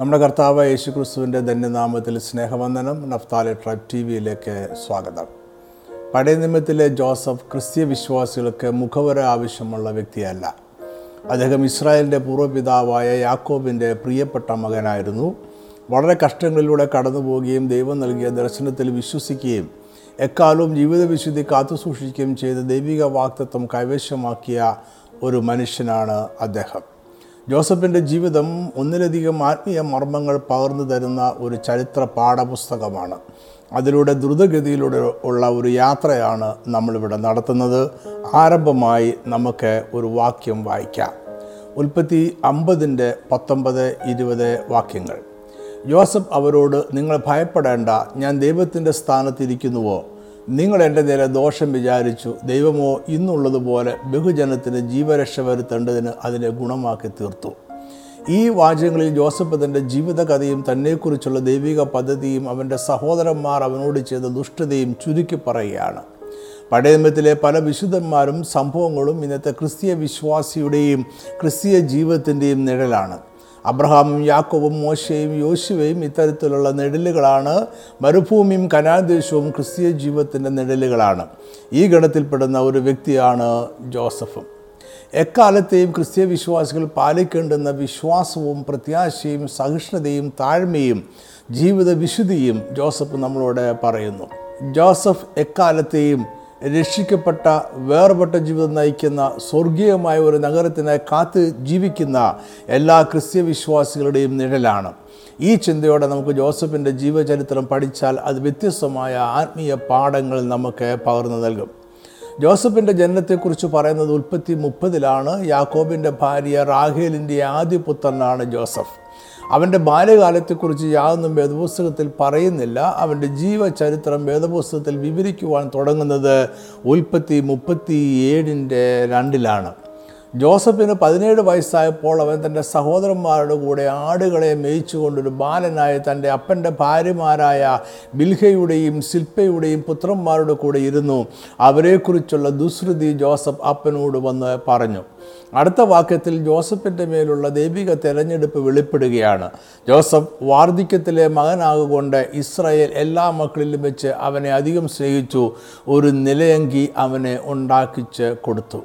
നമ്മുടെ കർത്താവ് യേശു ക്രിസ്തുവിന്റെ ധന്യനാമത്തിൽ സ്നേഹവന്ദനം നഫ്താലെ ട്രൈബ് ടി വിയിലേക്ക് സ്വാഗതം. പഴയ നിമിത്തിലെ ജോസഫ് ക്രിസ്തീയ വിശ്വാസികൾക്ക് മുഖവര ആവശ്യമുള്ള വ്യക്തിയല്ല. അദ്ദേഹം ഇസ്രായേലിന്റെ പൂർവപിതാവായ യാക്കോബിന്റെ പ്രിയപ്പെട്ട മകനായിരുന്നു. വളരെ കഷ്ടങ്ങളിലൂടെ കടന്നു പോവുകയും ദൈവം നൽകിയ ദർശനത്തിൽ വിശ്വസിക്കുകയും എക്കാലവും ജീവിതവിശുദ്ധി കാത്തുസൂക്ഷിക്കുകയും ചെയ്ത് ദൈവിക വാക്തത്വം കൈവശമാക്കിയ ഒരു മനുഷ്യനാണ് അദ്ദേഹം. ജോസഫിന്റെ ജീവിതം ഒന്നിലധികം ആത്മീയ മർമ്മങ്ങൾ പകർന്നു തരുന്ന ഒരു ചരിത്ര പാഠപുസ്തകമാണ്. അതിലൂടെ ദ്രുതഗതിയിലൂടെ ഉള്ള ഒരു യാത്രയാണ് നമ്മളിവിടെ നടത്തുന്നത്. ആരംഭമായി നമുക്ക് ഒരു വാക്യം വായിക്കാം. ഉൽപ്പത്തി അമ്പതിന്റെ പത്തൊമ്പത് ഇരുപത് വാക്യങ്ങൾ. ജോസഫ് അവരോട് നിങ്ങൾ ഭയപ്പെടേണ്ട ഞാൻ ദൈവത്തിന്റെ സ്ഥാനത്തിരിക്കുന്നുവോ നിങ്ങൾ എന്റെ നേരെ ദോഷം വിചാരിച്ചു. ദൈവമോ ഇന്നുള്ളതുപോലെ ബഹുജനത്തിന് ജീവരക്ഷ വരുത്തേണ്ടതിന് അതിനെ ഗുണമാക്കി തീർത്തു. ഈ വാചകങ്ങളിൽ ജോസഫ് തന്റെ ജീവിതകഥയും തന്നെക്കുറിച്ചുള്ള ദൈവിക പദ്ധതിയും അവന്റെ സഹോദരന്മാർ അവനോട് ചെയ്ത ദുഷ്ടതയും ചുരുക്കി പറയുകയാണ്. പഴയത്തിലെ പല വിശുദ്ധന്മാരും സംഭവങ്ങളും ഇന്നത്തെ ക്രിസ്തീയ വിശ്വാസിയുടെയും ക്രിസ്തീയ ജീവിതത്തിന്റെയും നിഴലാണ്. അബ്രഹാമും യാക്കോവും മോശയും യോശുവയും ഇത്തരത്തിലുള്ള നിഴലുകളാണ് മരുഭൂമിയും കനാദേശവും ക്രിസ്തീയ ജീവിതത്തിന്റെ നിഴലുകളാണ് ഈ ഗണത്തിൽപ്പെടുന്ന ഒരു വ്യക്തിയാണ് ജോസഫും. എക്കാലത്തെയും ക്രിസ്തീയ വിശ്വാസികൾ പാലിക്കേണ്ടുന്ന വിശ്വാസവും പ്രത്യാശയും സഹിഷ്ണുതയും താഴ്മയും ജീവിത വിശുദ്ധിയും ജോസഫ് നമ്മളോട് പറയുന്നു. ജോസഫ് എക്കാലത്തെയും രക്ഷിക്കപ്പെട്ട വേർപെട്ട ജീവിതം നയിക്കുന്ന സ്വർഗീയമായ ഒരു നഗരത്തിനെ കാത്ത് ജീവിക്കുന്ന എല്ലാ ക്രിസ്ത്യ വിശ്വാസികളുടെയും നിഴലാണ്. ഈ ചിന്തയോടെ നമുക്ക് ജോസഫിന്റെ ജീവചരിത്രം പഠിച്ചാൽ അത് വ്യത്യസ്തമായ ആത്മീയ പാഠങ്ങൾ നമുക്ക് പകർന്നു നൽകും. ജോസഫിന്റെ ജനനത്തെക്കുറിച്ച് പറയുന്നത് ഉൽപ്പത്തി മുപ്പതിലാണ്. യാക്കോബിന്റെ ഭാര്യ റാഹേലിന്റെ ആദ്യ പുത്രനാണ് ജോസഫ്. അവന്റെ ബാല്യകാലത്തെക്കുറിച്ച് യാതൊന്നും വേദപുസ്തകത്തിൽ പറയുന്നില്ല. അവന്റെ ജീവചരിത്രം വേദപുസ്തകത്തിൽ വിവരിക്കുവാൻ തുടങ്ങുന്നത് ഉൽപ്പത്തി മുപ്പത്തി ഏഴിന്റെ രണ്ടിലാണ്. ജോസഫിന് പതിനേഴ് വയസ്സായപ്പോൾ അവൻ തന്റെ സഹോദരന്മാരുടെ കൂടെ ആടുകളെ മേയിച്ചുകൊണ്ടൊരു ബാലനായ തന്റെ അപ്പന്റെ ഭാര്യമാരായ ബിൽഹയുടെയും സിൽപ്പയുടെയും പുത്രന്മാരുടെ കൂടെ ഇരുന്നു. അവരെക്കുറിച്ചുള്ള ദുശ്രുതി ജോസഫ് അപ്പനോട് വന്ന് പറഞ്ഞു. അടുത്ത വാക്യത്തിൽ ജോസഫിന്റെ മേലുള്ള ദൈവിക തെരഞ്ഞെടുപ്പ് വെളിപ്പെടുകയാണ്. ജോസഫ് വാർദ്ധക്യത്തിലെ മകനാകൊണ്ട് ഇസ്രായേൽ എല്ലാ മക്കളിലും വെച്ച് അവനെ അധികം സ്നേഹിച്ചു. ഒരു നിലയങ്കി അവനെ ഉണ്ടാക്കിച്ച് കൊടുത്തു.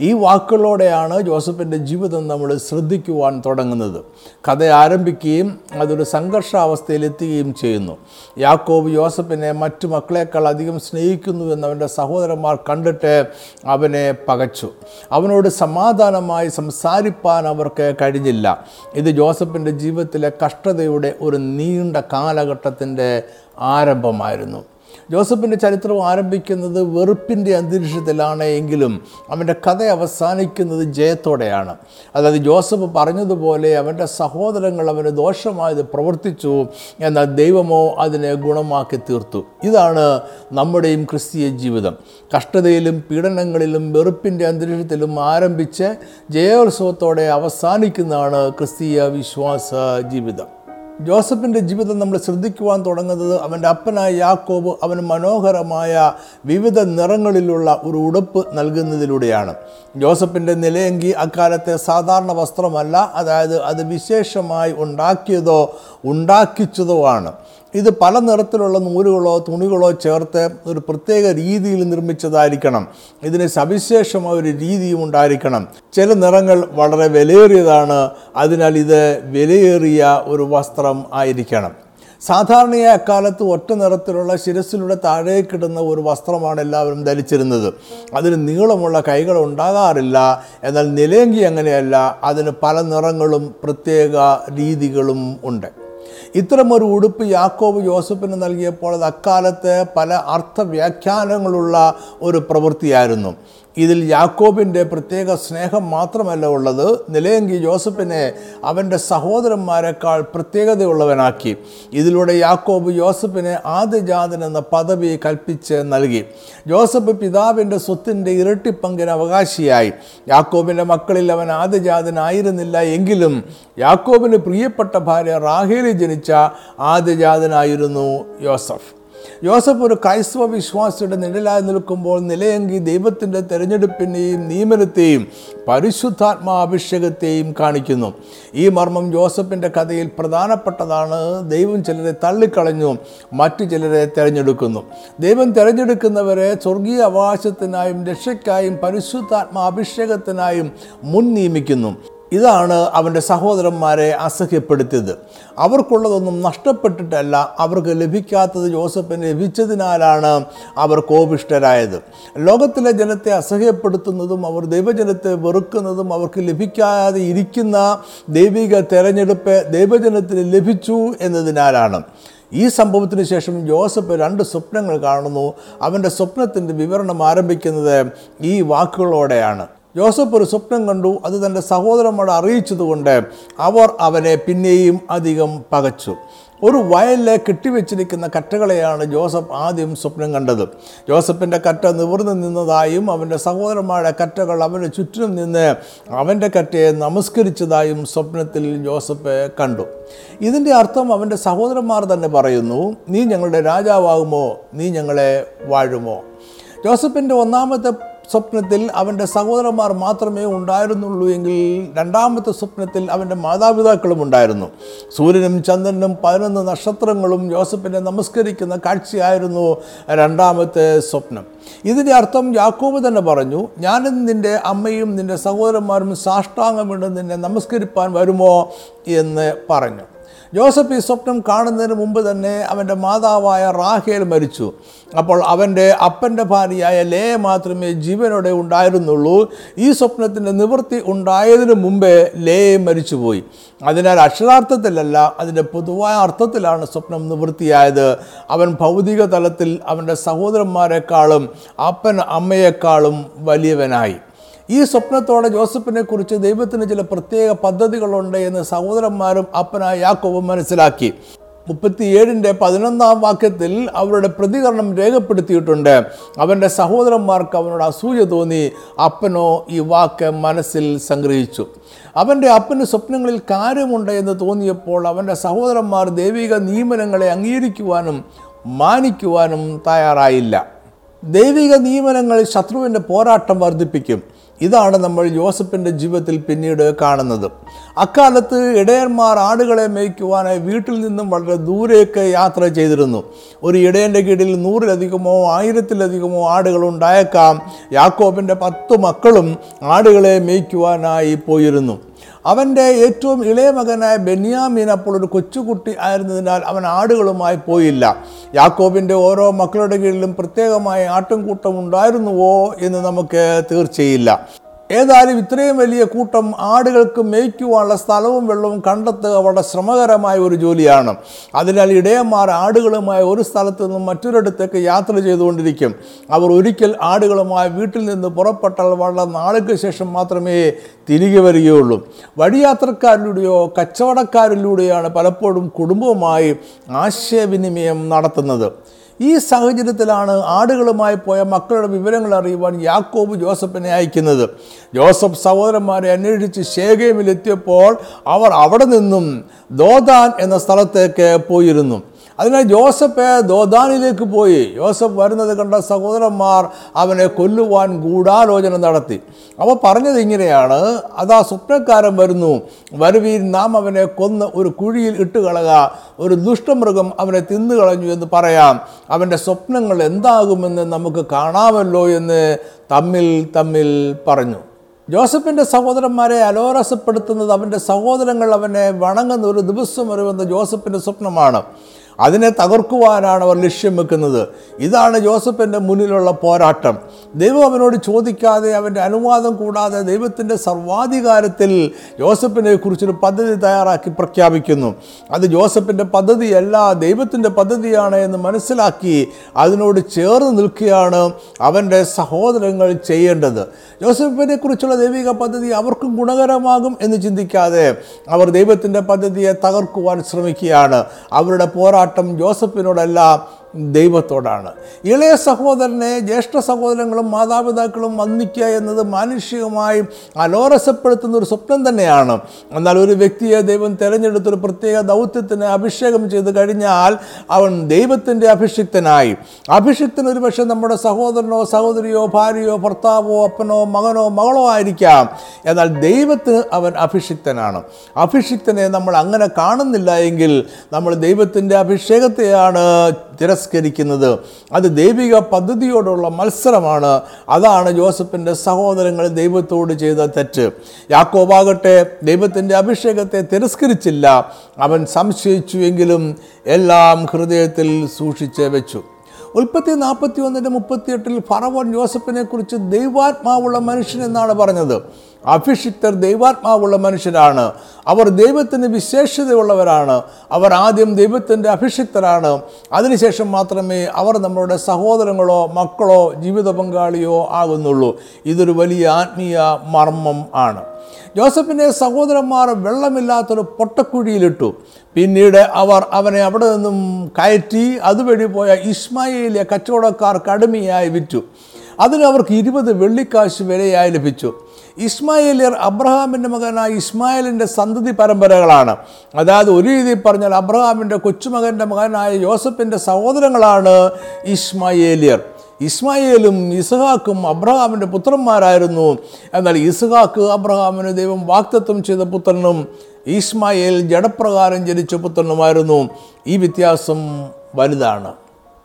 ഈ വാക്കുകളോടെയാണ് ജോസഫിന്റെ ജീവിതം നമ്മൾ ശ്രദ്ധിക്കുവാൻ തുടങ്ങുന്നത്. കഥ ആരംഭിക്കുകയും അതൊരു സംഘർഷാവസ്ഥയിലെത്തുകയും ചെയ്യുന്നു. യാക്കോബ് ജോസഫിനെ മറ്റു മക്കളെക്കാൾ അധികം സ്നേഹിക്കുന്നു എന്ന് എന്നവന്റെ സഹോദരന്മാർ കണ്ടിട്ട് അവനെ പകച്ചു. അവനോട് സമാധാനമായി സംസാരിപ്പാൻ അവർക്ക് കഴിഞ്ഞില്ല. ഇത് ജോസഫിന്റെ ജീവിതത്തിലെ കഷ്ടതയുടെ ഒരു നീണ്ട കാലഘട്ടത്തിന്റെ ആരംഭമായിരുന്നു. ജോസഫിന്റെ ചരിത്രം ആരംഭിക്കുന്നത് വെറുപ്പിന്റെ അന്തരീക്ഷത്തിലാണ് എങ്കിലും അവന്റെ കഥ അവസാനിക്കുന്നത് ജയത്തോടെയാണ്. അതായത് ജോസഫ് പറഞ്ഞതുപോലെ അവന്റെ സഹോദരങ്ങൾ അവന് ദോഷമായത് പ്രവർത്തിച്ചു എന്നാൽ ദൈവമോ അതിനെ ഗുണമാക്കി തീർത്തു. ഇതാണ് നമ്മുടെയും ക്രിസ്തീയ ജീവിതം. കഷ്ടതയിലും പീഡനങ്ങളിലും വെറുപ്പിന്റെ അന്തരീക്ഷത്തിലും ആരംഭിച്ച് ജയോത്സവത്തോടെ അവസാനിക്കുന്നതാണ് ക്രിസ്തീയ വിശ്വാസ ജീവിതം. ജോസഫിന്റെ ജീവിതം നമ്മൾ ശ്രദ്ധിക്കുവാൻ തുടങ്ങുന്നത് അവന്റെ അപ്പനായ യാക്കോബ് അവന് മനോഹരമായ വിവിധ നിറങ്ങളിലുള്ള ഒരു ഉടുപ്പ് നൽകുന്നതിലൂടെയാണ്. ജോസഫിന്റെ നിലയെങ്കി അക്കാലത്തെ സാധാരണ വസ്ത്രമല്ല അതായത് അത് വിശേഷമായി ഉണ്ടാക്കിയതോ ഉണ്ടാക്കിച്ചതോ ആണ്. ഇത് പല നിറത്തിലുള്ള നൂലുകളോ തുണികളോ ചേർത്ത് ഒരു പ്രത്യേക രീതിയിൽ നിർമ്മിച്ചതായിരിക്കണം. ഇതിന് സവിശേഷമായ ഒരു രീതിയും ഉണ്ടായിരിക്കണം. ചില നിറങ്ങൾ വളരെ വിലയേറിയതാണ്. അതിനാൽ ഇത് വിലയേറിയ ഒരു വസ്ത്രം ആയിരിക്കണം. സാധാരണയായി അക്കാലത്ത് ഒറ്റ നിറത്തിലുള്ള ശിരസിലൂടെ താഴേക്കിടുന്ന ഒരു വസ്ത്രമാണ് എല്ലാവരും ധരിച്ചിരുന്നത്. അതിന് നീളമുള്ള കൈകൾ ഉണ്ടാകാറില്ല. എന്നാൽ നിലയങ്കി അങ്ങനെയല്ല. അതിന് പല നിറങ്ങളും പ്രത്യേക രീതികളും ഉണ്ട്. ഇത്തരമൊരു ഉടുപ്പ് യാക്കോബ് ജോസഫിന് നൽകിയപ്പോൾ അത് അക്കാലത്ത് പല അർത്ഥവ്യാഖ്യാനങ്ങളുള്ള ഒരു പ്രവൃത്തിയായിരുന്നു. ഇതിൽ യാക്കോബിന്റെ പ്രത്യേക സ്നേഹം മാത്രമല്ല ഉള്ളത്. നിലയങ്കി ജോസഫിനെ അവന്റെ സഹോദരന്മാരെക്കാൾ പ്രത്യേകതയുള്ളവനാക്കി. ഇതിലൂടെ യാക്കോബ് ജോസഫിനെ ആദ്യജാതൻ എന്ന പദവി കൽപ്പിച്ച് നൽകി. ജോസഫ് പിതാവിന്റെ സ്വത്തിന്റെ ഇരട്ടിപ്പങ്കിന് അവകാശിയായി. യാക്കോബിന്റെ മക്കളിൽ അവൻ ആദ്യജാതനായിരുന്നില്ല എങ്കിലും യാക്കോബിന് പ്രിയപ്പെട്ട ഭാര്യ റാഹേലി ജനിച്ച ആദ്യജാതനായിരുന്നു യോസഫ്. ജോസഫ് ഒരു ക്രൈസ്തവ വിശ്വാസിയുടെ നിഴലായി നിൽക്കുമ്പോൾ നിലയെങ്കി ദൈവത്തിന്റെ തിരഞ്ഞെടുപ്പിനെയും നിയമനത്തെയും പരിശുദ്ധാത്മാഅഭിഷേകത്തെയും കാണിക്കുന്നു. ഈ മർമ്മം ജോസഫിന്റെ കഥയിൽ പ്രധാനപ്പെട്ടതാണ്. ദൈവം ചിലരെ തള്ളിക്കളഞ്ഞു മറ്റു ചിലരെ തിരഞ്ഞെടുക്കുന്നു. ദൈവം തിരഞ്ഞെടുക്കുന്നവരെ സ്വർഗീയ അവകാശത്തിനായും രക്ഷയ്ക്കായും പരിശുദ്ധാത്മാ അഭിഷേകത്തിനായും മുൻ നിയമിക്കുന്നു. ഇതാണ് അവന്റെ സഹോദരന്മാരെ അസഹ്യപ്പെടുത്തിയത്. അവർക്കുള്ളതൊന്നും നഷ്ടപ്പെട്ടിട്ടല്ല അവർക്ക് ലഭിക്കാത്തത് ജോസഫിന് ലഭിച്ചതിനാലാണ് അവർ കോപിഷ്ടരായത് ലോകത്തിലെ ജനത്തെ അസഹ്യപ്പെടുത്തുന്നതും അവർ ദൈവജനത്തെ വെറുക്കുന്നതും അവർക്ക് ലഭിക്കാതെ ഇരിക്കുന്ന ദൈവിക തെരഞ്ഞെടുപ്പ് ദൈവജനത്തിന് ലഭിച്ചു എന്നതിനാലാണ്. ഈ സംഭവത്തിന് ശേഷം ജോസഫ് രണ്ട് സ്വപ്നങ്ങൾ കാണുന്നു. അവന്റെ സ്വപ്നത്തിന്റെ വിവരണം ആരംഭിക്കുന്നത് ഈ വാക്കുകളോടെയാണ്. ജോസഫ് ഒരു സ്വപ്നം കണ്ടു അത് തന്റെ സഹോദരന്മാരെ അറിയിച്ചതുകൊണ്ട് അവർ അവനെ പിന്നെയും അധികം പകച്ചു. ഒരു വയലിലെ കെട്ടിവെച്ചിരിക്കുന്ന കറ്റകളെയാണ് ജോസഫ് ആദ്യം സ്വപ്നം കണ്ടത്. ജോസഫിന്റെ കറ്റ നിവർന്നു നിന്നതായും അവന്റെ സഹോദരന്മാരുടെ കറ്റകൾ അവന്റെ ചുറ്റിനും നിന്ന് അവന്റെ കറ്റയെ നമസ്കരിച്ചതായും സ്വപ്നത്തിൽ ജോസഫ് കണ്ടു. ഇതിന്റെ അർത്ഥം അവന്റെ സഹോദരന്മാർ തന്നെ പറയുന്നു നീ ഞങ്ങളുടെ രാജാവാകുമോ? നീ ഞങ്ങളെ വാഴുമോ? ജോസഫിന്റെ ഒന്നാമത്തെ സ്വപ്നത്തിൽ അവന്റെ സഹോദരന്മാർ മാത്രമേ ഉണ്ടായിരുന്നുള്ളൂ എങ്കിൽ രണ്ടാമത്തെ സ്വപ്നത്തിൽ അവന്റെ മാതാപിതാക്കളും ഉണ്ടായിരുന്നു. സൂര്യനും ചന്ദ്രനും പതിനൊന്ന് നക്ഷത്രങ്ങളും ജോസഫിനെ നമസ്കരിക്കുന്ന കാഴ്ചയായിരുന്നു രണ്ടാമത്തെ സ്വപ്നം. ഇതിന്റെ അർത്ഥം യാക്കോബ് തന്നെ പറഞ്ഞു ഞാനും നിന്റെ അമ്മയും നിന്റെ സഹോദരന്മാരും സാഷ്ടാംഗം വീണ്ടും നിന്നെ നമസ്കരിപ്പാൻ വരുമോ? എന്ന് പറഞ്ഞു. ജോസഫ് ഈ സ്വപ്നം കാണുന്നതിന് മുമ്പ് തന്നെ അവന്റെ മാതാവായ റാഹേൽ മരിച്ചു. അപ്പോൾ അവന്റെ അപ്പന്റെ ഭാര്യയായ ലേ മാത്രമേ ജീവനോടെ ഉണ്ടായിരുന്നുള്ളൂ. ഈ സ്വപ്നത്തിന്റെ നിവൃത്തി ഉണ്ടായതിനു മുമ്പേ ലേ മരിച്ചുപോയി. അതിനാൽ അക്ഷരാർത്ഥത്തിലല്ല അതിന്റെ പൊതുവായ അർത്ഥത്തിലാണ് സ്വപ്നം നിവൃത്തിയായത്. അവൻ ഭൗതിക തലത്തിൽ അവന്റെ സഹോദരന്മാരെക്കാളും അപ്പൻ അമ്മയെക്കാളും വലിയവനായി. ഈ സ്വപ്നത്തോടെ ജോസഫിനെ കുറിച്ച് ദൈവത്തിന് ചില പ്രത്യേക പദ്ധതികളുണ്ട് എന്ന് സഹോദരന്മാരും അപ്പനായ യാക്കോവും മനസ്സിലാക്കി. മുപ്പത്തിയേഴിന്റെ പതിനൊന്നാം വാക്യത്തിൽ അവരുടെ പ്രതികരണം രേഖപ്പെടുത്തിയിട്ടുണ്ട്. അവന്റെ സഹോദരന്മാർക്ക് അവനോട് അസൂയ തോന്നി. അപ്പനോ ഈ വാക്ക് മനസ്സിൽ സംഗ്രഹിച്ചു. അവന്റെ അപ്പന് സ്വപ്നങ്ങളിൽ കാര്യമുണ്ട് എന്ന് തോന്നിയപ്പോൾ അവന്റെ സഹോദരന്മാർ ദൈവിക നിയമനങ്ങളെ അംഗീകരിക്കുവാനും മാനിക്കുവാനും തയ്യാറായില്ല. ദൈവിക നിയമനങ്ങൾ ശത്രുവിന്റെ പോരാട്ടം വർദ്ധിപ്പിക്കും. ഇതാണ് നമ്മൾ ജോസഫിന്റെ ജീവിതത്തിൽ പിന്നീട് കാണുന്നത്. അക്കാലത്ത് ഇടയന്മാർ ആടുകളെ മേയ്ക്കുവാനായി വീട്ടിൽ നിന്നും വളരെ ദൂരെയൊക്കെ യാത്ര ചെയ്തിരുന്നു. ഒരു ഇടയന്റെ കീഴിൽ നൂറിലധികമോ ആയിരത്തിലധികമോ ആടുകൾ ഉണ്ടായേക്കാം. യാക്കോബിന്റെ പത്ത് മക്കളും ആടുകളെ മേയ്ക്കുവാനായി പോയിരുന്നു. അവന്റെ ഏറ്റവും ഇളയ മകനായ ബെന്യാമീൻ അപ്പോൾ ഒരു കൊച്ചുകുട്ടി ആയിരുന്നതിനാൽ അവൻ ആടുകളുമായി പോയില്ല. യാക്കോബിന്റെ ഓരോ മക്കളുടെ കീഴിലും പ്രത്യേകമായ ആട്ടുംകൂട്ടം ഉണ്ടായിരുന്നുവോ എന്ന് നമുക്ക് തീർച്ചയില്ല. ഏതായാലും ഇത്രയും വലിയ കൂട്ടം ആടുകൾക്ക് മേയ്ക്കുവാനുള്ള സ്ഥലവും വെള്ളവും കണ്ടെത്തുക വളരെ ശ്രമകരമായ ഒരു ജോലിയാണ്. അതിനാൽ ഇടയന്മാർ ആടുകളുമായി ഒരു സ്ഥലത്ത് നിന്നും മറ്റൊരിടത്തേക്ക് യാത്ര ചെയ്തുകൊണ്ടിരിക്കും. അവർ ഒരിക്കൽ ആടുകളുമായി വീട്ടിൽ നിന്ന് പുറപ്പെട്ടാൽ വളരെ നാളുകൾക്ക് ശേഷം മാത്രമേ തിരികെ വരികയുള്ളൂ. വഴിയാത്രക്കാരിലൂടെയോ കച്ചവടക്കാരിലൂടെയാണ് പലപ്പോഴും കുടുംബവുമായി ആശയവിനിമയം നടത്തുന്നത്. ഈ സാഹചര്യത്തിലാണ് ആടുകളുമായി പോയ മക്കളുടെ വിവരങ്ങൾ അറിയുവാൻ യാക്കോബ് ജോസഫിനെ അയക്കുന്നത്. ജോസഫ് സഹോദരന്മാരെ അന്വേഷിച്ച് ശേഖയമിലെത്തിയപ്പോൾ അവർ അവിടെ നിന്നും ദോദാൻ എന്ന സ്ഥലത്തേക്ക് പോയിരുന്നു. അതിനാൽ ജോസഫ് ദോദാനിലേക്ക് പോയി. ജോസഫ് വരുന്നത് കണ്ട സഹോദരന്മാർ അവനെ കൊല്ലുവാൻ ഗൂഢാലോചന നടത്തി. അവ പറഞ്ഞത് ഇങ്ങനെയാണ് അതാ സ്വപ്നക്കാരൻ വരുന്നു. വരുവീൻ നാം അവനെ കൊന്ന് ഒരു കുഴിയിൽ ഇട്ട് കളക. ഒരു ദുഷ്ടമൃഗം അവനെ തിന്നുകളഞ്ഞു എന്ന് പറയാം. അവന്റെ സ്വപ്നങ്ങൾ എന്താകുമെന്ന് നമുക്ക് കാണാമല്ലോ എന്ന് തമ്മിൽ തമ്മിൽ പറഞ്ഞു. ജോസഫിന്റെ സഹോദരന്മാരെ അലോരസപ്പെടുത്തുന്നത് അവന്റെ സഹോദരങ്ങൾ അവനെ വണങ്ങുന്ന ഒരു ദിവസം വരുമെന്ന ജോസഫിന്റെ സ്വപ്നമാണ്. അതിനെ തകർക്കുവാനാണ് അവർ ലക്ഷ്യം വെക്കുന്നത്. ഇതാണ് ജോസഫിന്റെ മുന്നിലുള്ള പോരാട്ടം. ദൈവം അവനോട് ചോദിക്കാതെ അവന്റെ അനുവാദം കൂടാതെ ദൈവത്തിന്റെ സർവാധികാരത്തിൽ ജോസഫിനെ കുറിച്ചൊരു പദ്ധതി തയ്യാറാക്കി പ്രഖ്യാപിക്കുന്നു. അത് ജോസഫിന്റെ പദ്ധതിയല്ല ദൈവത്തിന്റെ പദ്ധതിയാണ് എന്ന് മനസ്സിലാക്കി അതിനോട് ചേർന്ന് നിൽക്കുകയാണ് അവന്റെ സഹോദരങ്ങൾ ചെയ്യേണ്ടത്. ജോസഫിനെ കുറിച്ചുള്ള ദൈവിക പദ്ധതി അവർക്കും ഗുണകരമാകും എന്ന് ചിന്തിക്കാതെ അവർ ദൈവത്തിന്റെ പദ്ധതിയെ തകർക്കുവാൻ ശ്രമിക്കുകയാണ്. അവരുടെ പോരാട്ടം ജോസഫിനോടല്ല ദൈവത്തോടാണ്. ഇളയ സഹോദരനെ ജ്യേഷ്ഠ സഹോദരങ്ങളും മാതാപിതാക്കളും വന്ദിക്കുക എന്നത് മാനുഷികമായി അലോരസപ്പെടുത്തുന്ന ഒരു സ്വപ്നം തന്നെയാണ്. എന്നാൽ ഒരു വ്യക്തിയെ ദൈവം തിരഞ്ഞെടുത്തൊരു പ്രത്യേക ദൗത്യത്തിന് അഭിഷേകം ചെയ്ത് കഴിഞ്ഞാൽ അവൻ ദൈവത്തിന്റെ അഭിഷിക്തനായി. അഭിഷിക്തൻ ഒരു പക്ഷേ നമ്മുടെ സഹോദരനോ സഹോദരിയോ ഭാര്യയോ ഭർത്താവോ അപ്പനോ മകനോ മകളോ ആയിരിക്കാം. എന്നാൽ ദൈവത്തിന് അവൻ അഭിഷിക്തനാണ്. അഭിഷിക്തനെ നമ്മൾ അങ്ങനെ കാണുന്നില്ല എങ്കിൽ നമ്മൾ ദൈവത്തിന്റെ അഭിഷേകത്തെയാണ് തിരസ്കരിക്കുന്നത്. അത് ദൈവിക പദ്ധതിയോടുള്ള മത്സരമാണ്. അതാണ് ജോസഫിന്റെ സഹോദരങ്ങൾ ദൈവത്തോട് ചെയ്ത തെറ്റ്. യാക്കോബാകട്ടെ ദൈവത്തിന്റെ അഭിഷേകത്തെ തിരസ്കരിച്ചില്ല. അവൻ സംശയിച്ചുവെങ്കിലും എല്ലാം ഹൃദയത്തിൽ സൂക്ഷിച്ച് വെച്ചു. ഉൽപ്പത്തി നാൽപ്പത്തി ഒന്നിന്റെ മുപ്പത്തിയെട്ടിൽ ഫറവോൻ ജോസഫിനെ കുറിച്ച് ദൈവാത്മാവുള്ള മനുഷ്യൻ എന്നാണ് പറഞ്ഞത്. അഭിഷിക്തർ ദൈവാത്മാവുള്ള മനുഷ്യരാണ്. അവർ ദൈവത്തിന് വിശേഷതയുള്ളവരാണ്. അവർ ആദ്യം ദൈവത്തിന്റെ അഭിഷിക്തരാണ്. അതിനുശേഷം മാത്രമേ അവർ നമ്മളുടെ സഹോദരങ്ങളോ മക്കളോ ജീവിത പങ്കാളിയോ ആകുന്നുള്ളൂ. ഇതൊരു വലിയ ആത്മീയ മർമ്മം ആണ്. ജോസഫിന്റെ സഹോദരന്മാർ വെള്ളമില്ലാത്തൊരു പൊട്ടക്കുഴിയിലിട്ടു. പിന്നീട് അവർ അവനെ അവിടെ നിന്നും കയറ്റി അതുവഴി പോയ ഇസ്മായിലെ കച്ചവടക്കാർക്ക് അടിമയായി വിറ്റു. അതിന് അവർക്ക് ഇരുപത് വെള്ളിക്കാശ് വിലയായി ലഭിച്ചു. ഇസ്മായിലിയർ അബ്രഹാമിന്റെ മകനായ ഇസ്മായിലിന്റെ സന്തതി പരമ്പരകളാണ്. അതായത് ഒരു രീതിയിൽ പറഞ്ഞാൽ അബ്രഹാമിന്റെ കൊച്ചുമകന്റെ മകനായ യോസഫിന്റെ സഹോദരങ്ങളാണ് ഇസ്മായേലിയർ. ഇസ്മായേലും ഇസഹാക്കും അബ്രഹാമിന്റെ പുത്രന്മാരായിരുന്നു. എന്നാൽ ഇസഹാക്ക് അബ്രഹാമിന് ദൈവം വാക്തത്വം ചെയ്ത പുത്രനും ഇസ്മായേൽ ജഡപ്രകാരം ജനിച്ച പുത്രനുമായിരുന്നു. ഈ വ്യത്യാസം വലുതാണ്.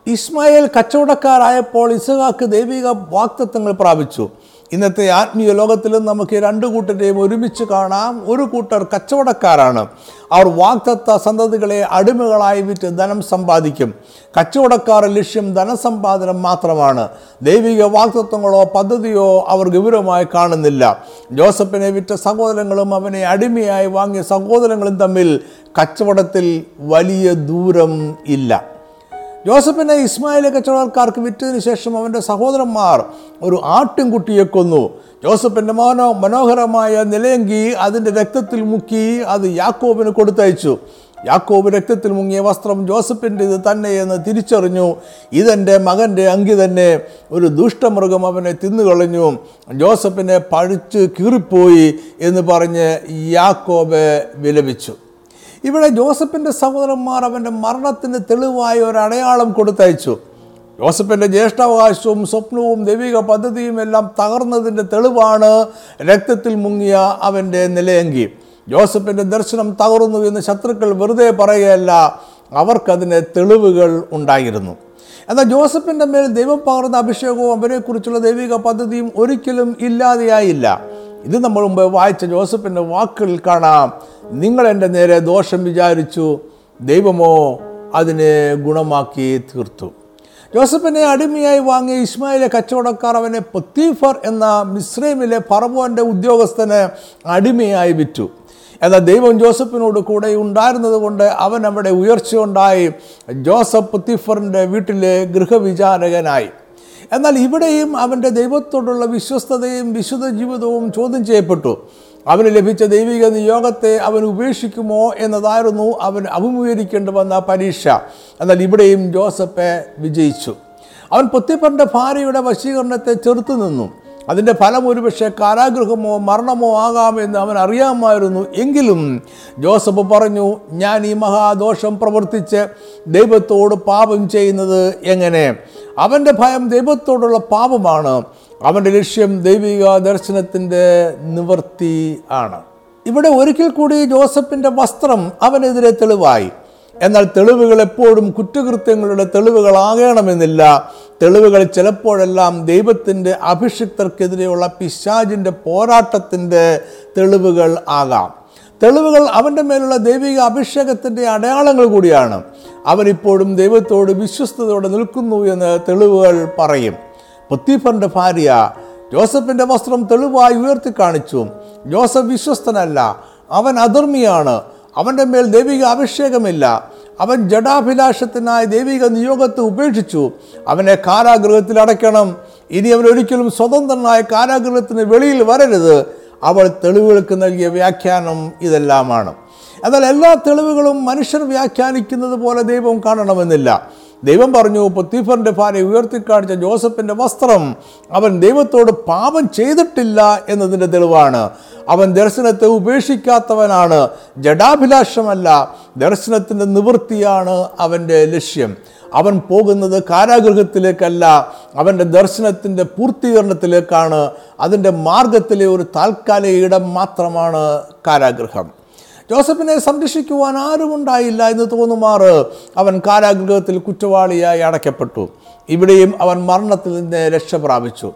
ഇസ്മായേൽ കച്ചവടക്കാരായപ്പോൾ ഇസഹാക്ക് ദൈവിക വാക്തത്വങ്ങൾ പ്രാപിച്ചു. ഇന്നത്തെ ആത്മീയ ലോകത്തിലും നമുക്ക് രണ്ട് കൂട്ടരെയും ഒരുമിച്ച് കാണാം. ഒരു കൂട്ടർ കച്ചവടക്കാരാണ്. അവർ വാക്തത്വ സന്തതികളെ അടിമകളായി വിറ്റ് ധനം സമ്പാദിക്കും. കച്ചവടക്കാർ ലക്ഷ്യം ധനസമ്പാദനം മാത്രമാണ്. ദൈവിക വാക്തത്വങ്ങളോ പദ്ധതിയോ അവർ ഗൗരവമായി കാണുന്നില്ല. ജോസഫിനെ വിറ്റ സഹോദരങ്ങളും അവനെ അടിമയായി വാങ്ങിയ സഹോദരങ്ങളും തമ്മിൽ കച്ചവടത്തിൽ വലിയ ദൂരം ഇല്ല. ജോസഫിനെ ഇസ്മായിലെ കച്ചവടക്കാർക്ക് വിറ്റതിന് ശേഷം അവന്റെ സഹോദരന്മാർ ഒരു ആട്ടിൻകുട്ടിയെ കൊന്നു. ജോസഫിന്റെ മനോ മനോഹരമായ നിലയങ്കി അതിന്റെ രക്തത്തിൽ മുക്കി അത് യാക്കോബിന് കൊടുത്തയച്ചു. യാക്കോബ് രക്തത്തിൽ മുങ്ങിയ വസ്ത്രം ജോസഫിന്റെ ഇത് തന്നെ എന്ന് തിരിച്ചറിഞ്ഞു. ഇതെന്റെ മകന്റെ അങ്കി തന്നെ. ഒരു ദുഷ്ടമൃഗം അവനെ തിന്നുകളഞ്ഞു. ജോസഫിനെ പഴിച്ച് കീറിപ്പോയി എന്ന് പറഞ്ഞ് യാക്കോബ് വിലപിച്ചു. ഇവിടെ ജോസഫിന്റെ സഹോദരന്മാർ അവന്റെ മരണത്തിന് തെളിവായ ഒരു അടയാളം കൊടുത്തയച്ചു. ജോസഫിന്റെ ജ്യേഷ്ഠാവകാശവും സ്വപ്നവും ദൈവിക പദ്ധതിയും എല്ലാം തകർന്നതിന്റെ തെളിവാണ് രക്തത്തിൽ മുങ്ങിയ അവന്റെ നിലയങ്കി. ജോസഫിന്റെ ദർശനം തകർന്നു എന്ന് ശത്രുക്കൾ വെറുതെ പറയുകയല്ല അവർക്കതിന് തെളിവുകൾ ഉണ്ടായിരുന്നു. എന്നാൽ ജോസഫിന്റെ മേൽ ദൈവം പകർന്ന അഭിഷേകവും അവനെക്കുറിച്ചുള്ള ദൈവിക പദ്ധതിയും ഒരിക്കലും ഇല്ലാതെയായില്ല. ഇത് നമ്മൾ മുമ്പ് വായിച്ച ജോസഫിന്റെ വാക്കുകളിൽ കാണാം. നിങ്ങൾ എന്റെ നേരെ ദോഷം വിചാരിച്ചു ദൈവമോ അതിനെ ഗുണമാക്കി തീർത്തു. ജോസഫിനെ അടിമയായി വാങ്ങിയ ഇസ്മായിലെ കച്ചവടക്കാർ അവനെ പൊത്തീഫർ എന്ന മിസ്രൈമിലെ ഫറവോന്റെ ഉദ്യോഗസ്ഥന് അടിമയായി വിറ്റു. എന്നാൽ ദൈവം ജോസഫിനോട് കൂടെ ഉണ്ടായിരുന്നത് കൊണ്ട് അവൻ അവിടെ ഉയർച്ചയുണ്ടായി. ജോസഫ് പൊത്തിഫറിന്റെ വീട്ടിലെ ഗൃഹവിചാരകനായി. എന്നാൽ ഇവിടെയും അവന്റെ ദൈവത്തോടുള്ള വിശ്വസ്തതയും വിശുദ്ധ ജീവിതവും ചോദ്യം ചെയ്യപ്പെട്ടു. അവന് ലഭിച്ച ദൈവിക നിയോഗത്തെ അവൻ ഉപേക്ഷിക്കുമോ എന്നതായിരുന്നു അവൻ അഭിമുഖീകരിക്കേണ്ടി വന്ന പരീക്ഷ. എന്നാൽ ഇവിടെയും ജോസഫ് വിജയിച്ചു. അവൻ പൊത്തിപ്പറിന്റെ ഭാര്യയുടെ വശീകരണത്തെ ചെറുത്തു നിന്നു. അതിന്റെ ഫലം ഒരുപക്ഷെ കാരാഗ്രഹമോ മരണമോ ആകാമെന്ന് അവൻ അറിയാമായിരുന്നു. എങ്കിലും ജോസഫ് പറഞ്ഞു ഞാൻ ഈ മഹാദോഷം പ്രവർത്തിച്ച് ദൈവത്തോട് പാപം ചെയ്യുന്നത് എങ്ങനെ? അവന്റെ ഭയം ദൈവത്തോടുള്ള പാപമാണ്. അവന്റെ ലക്ഷ്യം ദൈവിക ദർശനത്തിന്റെ നിവൃത്തി ആണ്. ഇവിടെ ഒരിക്കൽ കൂടി ജോസഫിന്റെ വസ്ത്രം അവനെതിരെ തെളിവായി. എന്നാൽ തെളിവുകൾ എപ്പോഴും കുറ്റകൃത്യങ്ങളുടെ തെളിവുകളാകണമെന്നില്ല. തെളിവുകൾ ചിലപ്പോഴെല്ലാം ദൈവത്തിന്റെ അഭിഷിക്തർക്കെതിരെയുള്ള പിശാജിന്റെ പോരാട്ടത്തിന്റെ തെളിവുകൾ ആകാം. തെളിവുകൾ അവന്റെ മേലുള്ള ദൈവിക അഭിഷേകത്തിന്റെ അടയാളങ്ങൾ കൂടിയാണ്. അവനിപ്പോഴും ദൈവത്തോട് വിശ്വസ്തയോടെ നിൽക്കുന്നു എന്ന് തെളിവുകൾ പറയും. പൊത്തീഫറിന്റെ ഭാര്യ ജോസഫിന്റെ വസ്ത്രം തെളിവായി ഉയർത്തി കാണിച്ചു. ജോസഫ് വിശ്വസ്തനല്ല അവൻ അധർമ്മിയാണ്. അവന്റെ മേൽ ദൈവിക അഭിഷേകമില്ല. അവൻ ജഡാഭിലാഷത്തിനായി ദൈവിക നിയോഗത്തെ ഉപേക്ഷിച്ചു. അവനെ കാരാഗൃഹത്തിൽ അടയ്ക്കണം. ഇനി അവൻ ഒരിക്കലും സ്വതന്ത്രനായ കാരാഗൃഹത്തിന് വെളിയിൽ വരരുത്. അവൾ തെളിവുകൾക്ക് നൽകിയ വ്യാഖ്യാനം ഇതെല്ലാമാണ്. എന്നാൽ എല്ലാ തെളിവുകളും മനുഷ്യർ വ്യാഖ്യാനിക്കുന്നത് പോലെ ദൈവം കാണണമെന്നില്ല. ദൈവം പറഞ്ഞു പൊത്തീഫറിന്റെ ഭാര്യ ഉയർത്തിക്കാണിച്ച ജോസഫിന്റെ വസ്ത്രം അവൻ ദൈവത്തോട് പാപം ചെയ്തിട്ടില്ല എന്നതിന്റെ തെളിവാണ്. അവൻ ദർശനത്തെ ഉപേക്ഷിക്കാത്തവനാണ്. ജഡാഭിലാഷമല്ല ദർശനത്തിന്റെ നിവൃത്തിയാണ് അവന്റെ ലക്ഷ്യം. അവൻ പോകുന്നത് കാരാഗൃഹത്തിലേക്കല്ല അവന്റെ ദർശനത്തിന്റെ പൂർത്തീകരണത്തിലേക്കാണ്. അതിന്റെ മാർഗത്തിലെ ഒരു താൽക്കാലിക ഇടം മാത്രമാണ് കാരാഗൃഹം. ജോസഫിനെ സംരക്ഷിക്കുവാൻ ആരുമുണ്ടായില്ല എന്ന് തോന്നുമാറ് അവൻ കാരാഗ്രഹത്തിൽ കുറ്റവാളിയായി അടയ്ക്കപ്പെട്ടു. ഇവിടെയും അവൻ മരണത്തിൽ നിന്ന് രക്ഷ പ്രാപിച്ചു.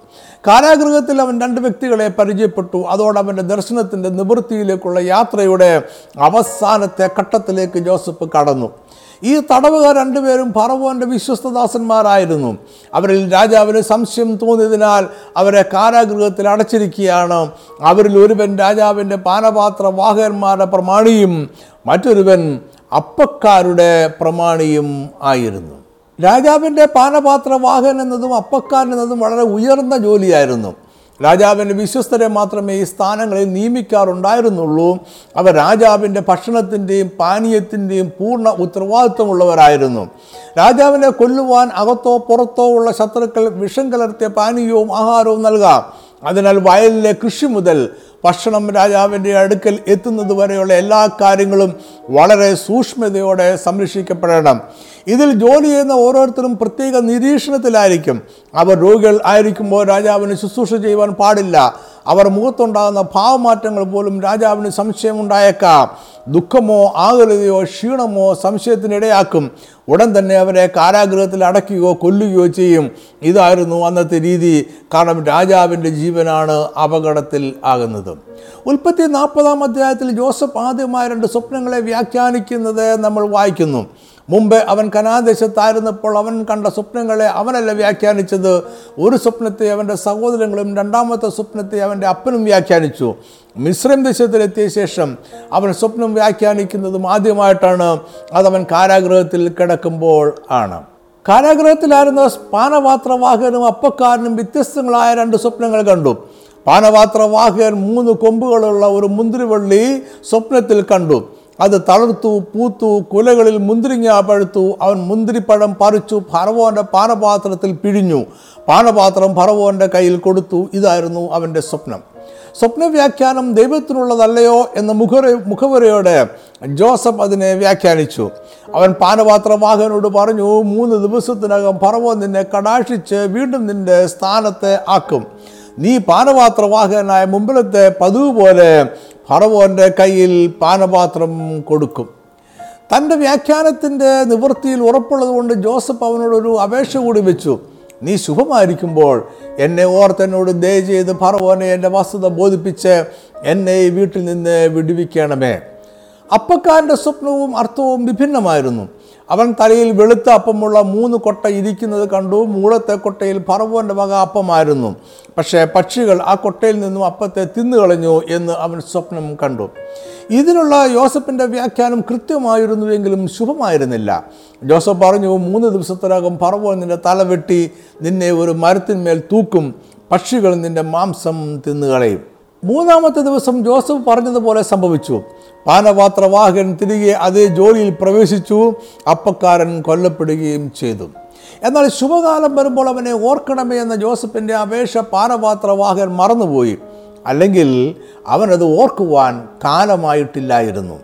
കാരാഗൃഹത്തിൽ അവൻ രണ്ട് വ്യക്തികളെ പരിചയപ്പെട്ടു. അതോടെ അവന്റെ ദർശനത്തിന്റെ നിവൃത്തിയിലേക്കുള്ള യാത്രയുടെ അവസാനത്തെ ഘട്ടത്തിലേക്ക് ജോസഫ് കടന്നു. ഈ തടവുകാർ രണ്ടുപേരും ഫറവോന്റെ വിശ്വസ്തദാസന്മാരായിരുന്നു. അവരിൽ രാജാവിന് സംശയം തോന്നിയതിനാൽ അവരെ കാരാഗൃഹത്തിൽ അടച്ചിരിക്കുകയാണ്. അവരിൽ ഒരുവൻ രാജാവിന്റെ പാനപാത്ര വാഹകന്മാരുടെ പ്രമാണിയും മറ്റൊരുവൻ അപ്പക്കാരുടെ പ്രമാണിയും ആയിരുന്നു. രാജാവിന്റെ പാനപാത്ര വാഹകൻ എന്നതും അപ്പക്കാൻ എന്നതും വളരെ ഉയർന്ന ജോലിയായിരുന്നു. രാജാവിന്റെ വിശ്വസ്തരെ മാത്രമേ ഈ സ്ഥാനങ്ങളിൽ നിയമിക്കാറുണ്ടായിരുന്നുള്ളൂ. അവർ രാജാവിന്റെ ഭക്ഷണത്തിന്റെയും പാനീയത്തിന്റെയും പൂർണ ഉത്തരവാദിത്വമുള്ളവരായിരുന്നു. രാജാവിനെ കൊല്ലുവാൻ അകത്തോ പുറത്തോ ഉള്ള ശത്രുക്കൾ വിഷം കലർത്തിയ പാനീയവും ആഹാരവും നൽകാം. അതിനാൽ വയലിലെ കൃഷി മുതൽ ഭക്ഷണം രാജാവിന്റെ അടുക്കൽ എത്തുന്നത് വരെയുള്ള എല്ലാ കാര്യങ്ങളും വളരെ സൂക്ഷ്മതയോടെ സംരക്ഷിക്കപ്പെടണം. ഇതിൽ ജോലി ചെയ്യുന്ന ഓരോരുത്തരും പ്രത്യേക നിരീക്ഷണത്തിലായിരിക്കും. അവർ രോഗികൾ ആയിരിക്കുമ്പോൾ രാജാവിന് ശുശ്രൂഷ ചെയ്യുവാൻ പാടില്ല. അവർ മുഖത്തുണ്ടാകുന്ന ഭാവമാറ്റങ്ങൾ പോലും രാജാവിന് സംശയമുണ്ടായേക്കാം ദുഃഖമോ ആകുലതയോ ക്ഷീണമോ സംശയത്തിനിടയാക്കും. ഉടൻ തന്നെ അവരെ കാരാഗ്രഹത്തിൽ അടയ്ക്കുകയോ കൊല്ലുകയോ ചെയ്യും. ഇതായിരുന്നു അന്നത്തെ രീതി. കാരണം രാജാവിന്റെ ജീവനാണ് അപകടത്തിൽ ആകുന്നത്. ഉൽപ്പത്തി നാൽപ്പതാം അധ്യായത്തിൽ ജോസഫ് ആദ്യമായ രണ്ട് സ്വപ്നങ്ങളെ വ്യാഖ്യാനിക്കുന്നത് നമ്മൾ വായിക്കുന്നു. മുമ്പ് അവൻ കനാദേശത്തായിരുന്നപ്പോൾ അവൻ കണ്ട സ്വപ്നങ്ങളെ അവനല്ല വ്യാഖ്യാനിച്ചത്. ഒരു സ്വപ്നത്തെ അവന്റെ സഹോദരങ്ങളും രണ്ടാമത്തെ സ്വപ്നത്തെ അവന്റെ അപ്പനും വ്യാഖ്യാനിച്ചു. മിശ്രം ദേശത്തിലെത്തിയ ശേഷം അവൻ സ്വപ്നം വ്യാഖ്യാനിക്കുന്നതും ആദ്യമായിട്ടാണ്. അതവൻ കാരാഗ്രഹത്തിൽ കിടക്കുമ്പോൾ ആണ്. കാരാഗ്രഹത്തിലായിരുന്ന പാനപാത്രവാഹകനും അപ്പക്കാരനും വ്യത്യസ്തങ്ങളായ രണ്ട് സ്വപ്നങ്ങൾ കണ്ടു. പാനപാത്രവാഹകൻ മൂന്ന് കൊമ്പുകളുള്ള ഒരു മുന്തിരിവള്ളി സ്വപ്നത്തിൽ കണ്ടു. അത് തളർത്തു പൂത്തു കുലകളിൽ മുന്തിരിങ്ങ പഴുത്തു. അവൻ മുന്തിരിപ്പഴം പറിച്ചു ഫറവോന്റെ പാനപാത്രത്തിൽ പിഴിഞ്ഞു. പാനപാത്രം ഫറവോന്റെ കയ്യിൽ കൊടുത്തു. ഇതായിരുന്നു അവന്റെ സ്വപ്നം. സ്വപ്നവ്യാഖ്യാനം ദൈവത്തിനുള്ളതല്ലയോ എന്ന മുഖര മുഖവരയോടെ ജോസഫ് അതിനെ വ്യാഖ്യാനിച്ചു. അവൻ പാനപാത്രവാഹനോട് പറഞ്ഞു മൂന്ന് ദിവസത്തിനകം ഭർവോ നിന്നെ കടാക്ഷിച്ച് വീണ്ടും നിന്റെ സ്ഥാനത്തെ ആക്കും. നീ പാനപാത്രവാഹകനായ മുമ്പിലത്തെ പതിവ് പോലെ ഫറവോന്റെ കയ്യിൽ പാനപാത്രം കൊടുക്കും. തന്റെ വ്യാഖ്യാനത്തിന്റെ നിവൃത്തിയിൽ ഉറപ്പുള്ളതുകൊണ്ട് ജോസഫ് അവനോടൊരു അപേക്ഷ കൂടി വെച്ചു. നീ ശുഭമായിരിക്കുമ്പോൾ എന്നെ ഓർത്തെന്നോട് ദയ ചെയ്ത് ഫറവോനെ എന്റെ വസ്തുത ബോധിപ്പിച്ച് എന്നെ ഈ വീട്ടിൽ നിന്ന് വിടുവിക്കണമേ. അപ്പക്കാരന്റെ സ്വപ്നവും അർത്ഥവും വിഭിന്നമായിരുന്നു. അവൻ തലയിൽ വെളുത്ത അപ്പമുള്ള മൂന്ന് കൊട്ട ഇരിക്കുന്നത് കണ്ടു. മൂളത്തെ കൊട്ടയിൽ ഫറവോന്റെ വക അപ്പമായിരുന്നു. പക്ഷേ പക്ഷികൾ ആ കൊട്ടയിൽ നിന്നും അപ്പത്തെ തിന്നുകളഞ്ഞു എന്ന് അവൻ സ്വപ്നം കണ്ടു. ഇതിനുള്ള യോസഫിന്റെ വ്യാഖ്യാനം കൃത്യമായിരുന്നുവെങ്കിലും ശുഭമായിരുന്നില്ല. ജോസഫ് പറഞ്ഞു മൂന്ന് ദിവസത്തിനകം ഫറവോൻ നിന്റെ തല വെട്ടി നിന്നെ ഒരു മരത്തിന്മേൽ തൂക്കും. പക്ഷികൾ നിന്റെ മാംസം തിന്നുകളയും. മൂന്നാമത്തെ ദിവസം ജോസഫ് പറഞ്ഞതുപോലെ സംഭവിച്ചു. പാനപാത്രവാഹകൻ തിരികെ അതേ ജോലിയിൽ പ്രവേശിച്ചു. അപ്പക്കാരൻ കൊല്ലപ്പെടുകയും ചെയ്തു. എന്നാൽ ശുഭകാലം വരുമ്പോൾ അവനെ ഓർക്കണമേ എന്ന ജോസഫിന്റെ അപേക്ഷ പാനപാത്രവാഹകൻ മറന്നുപോയി. അല്ലെങ്കിൽ അവനത് ഓർക്കുവാൻ കാലമായിട്ടില്ലായിരുന്നു.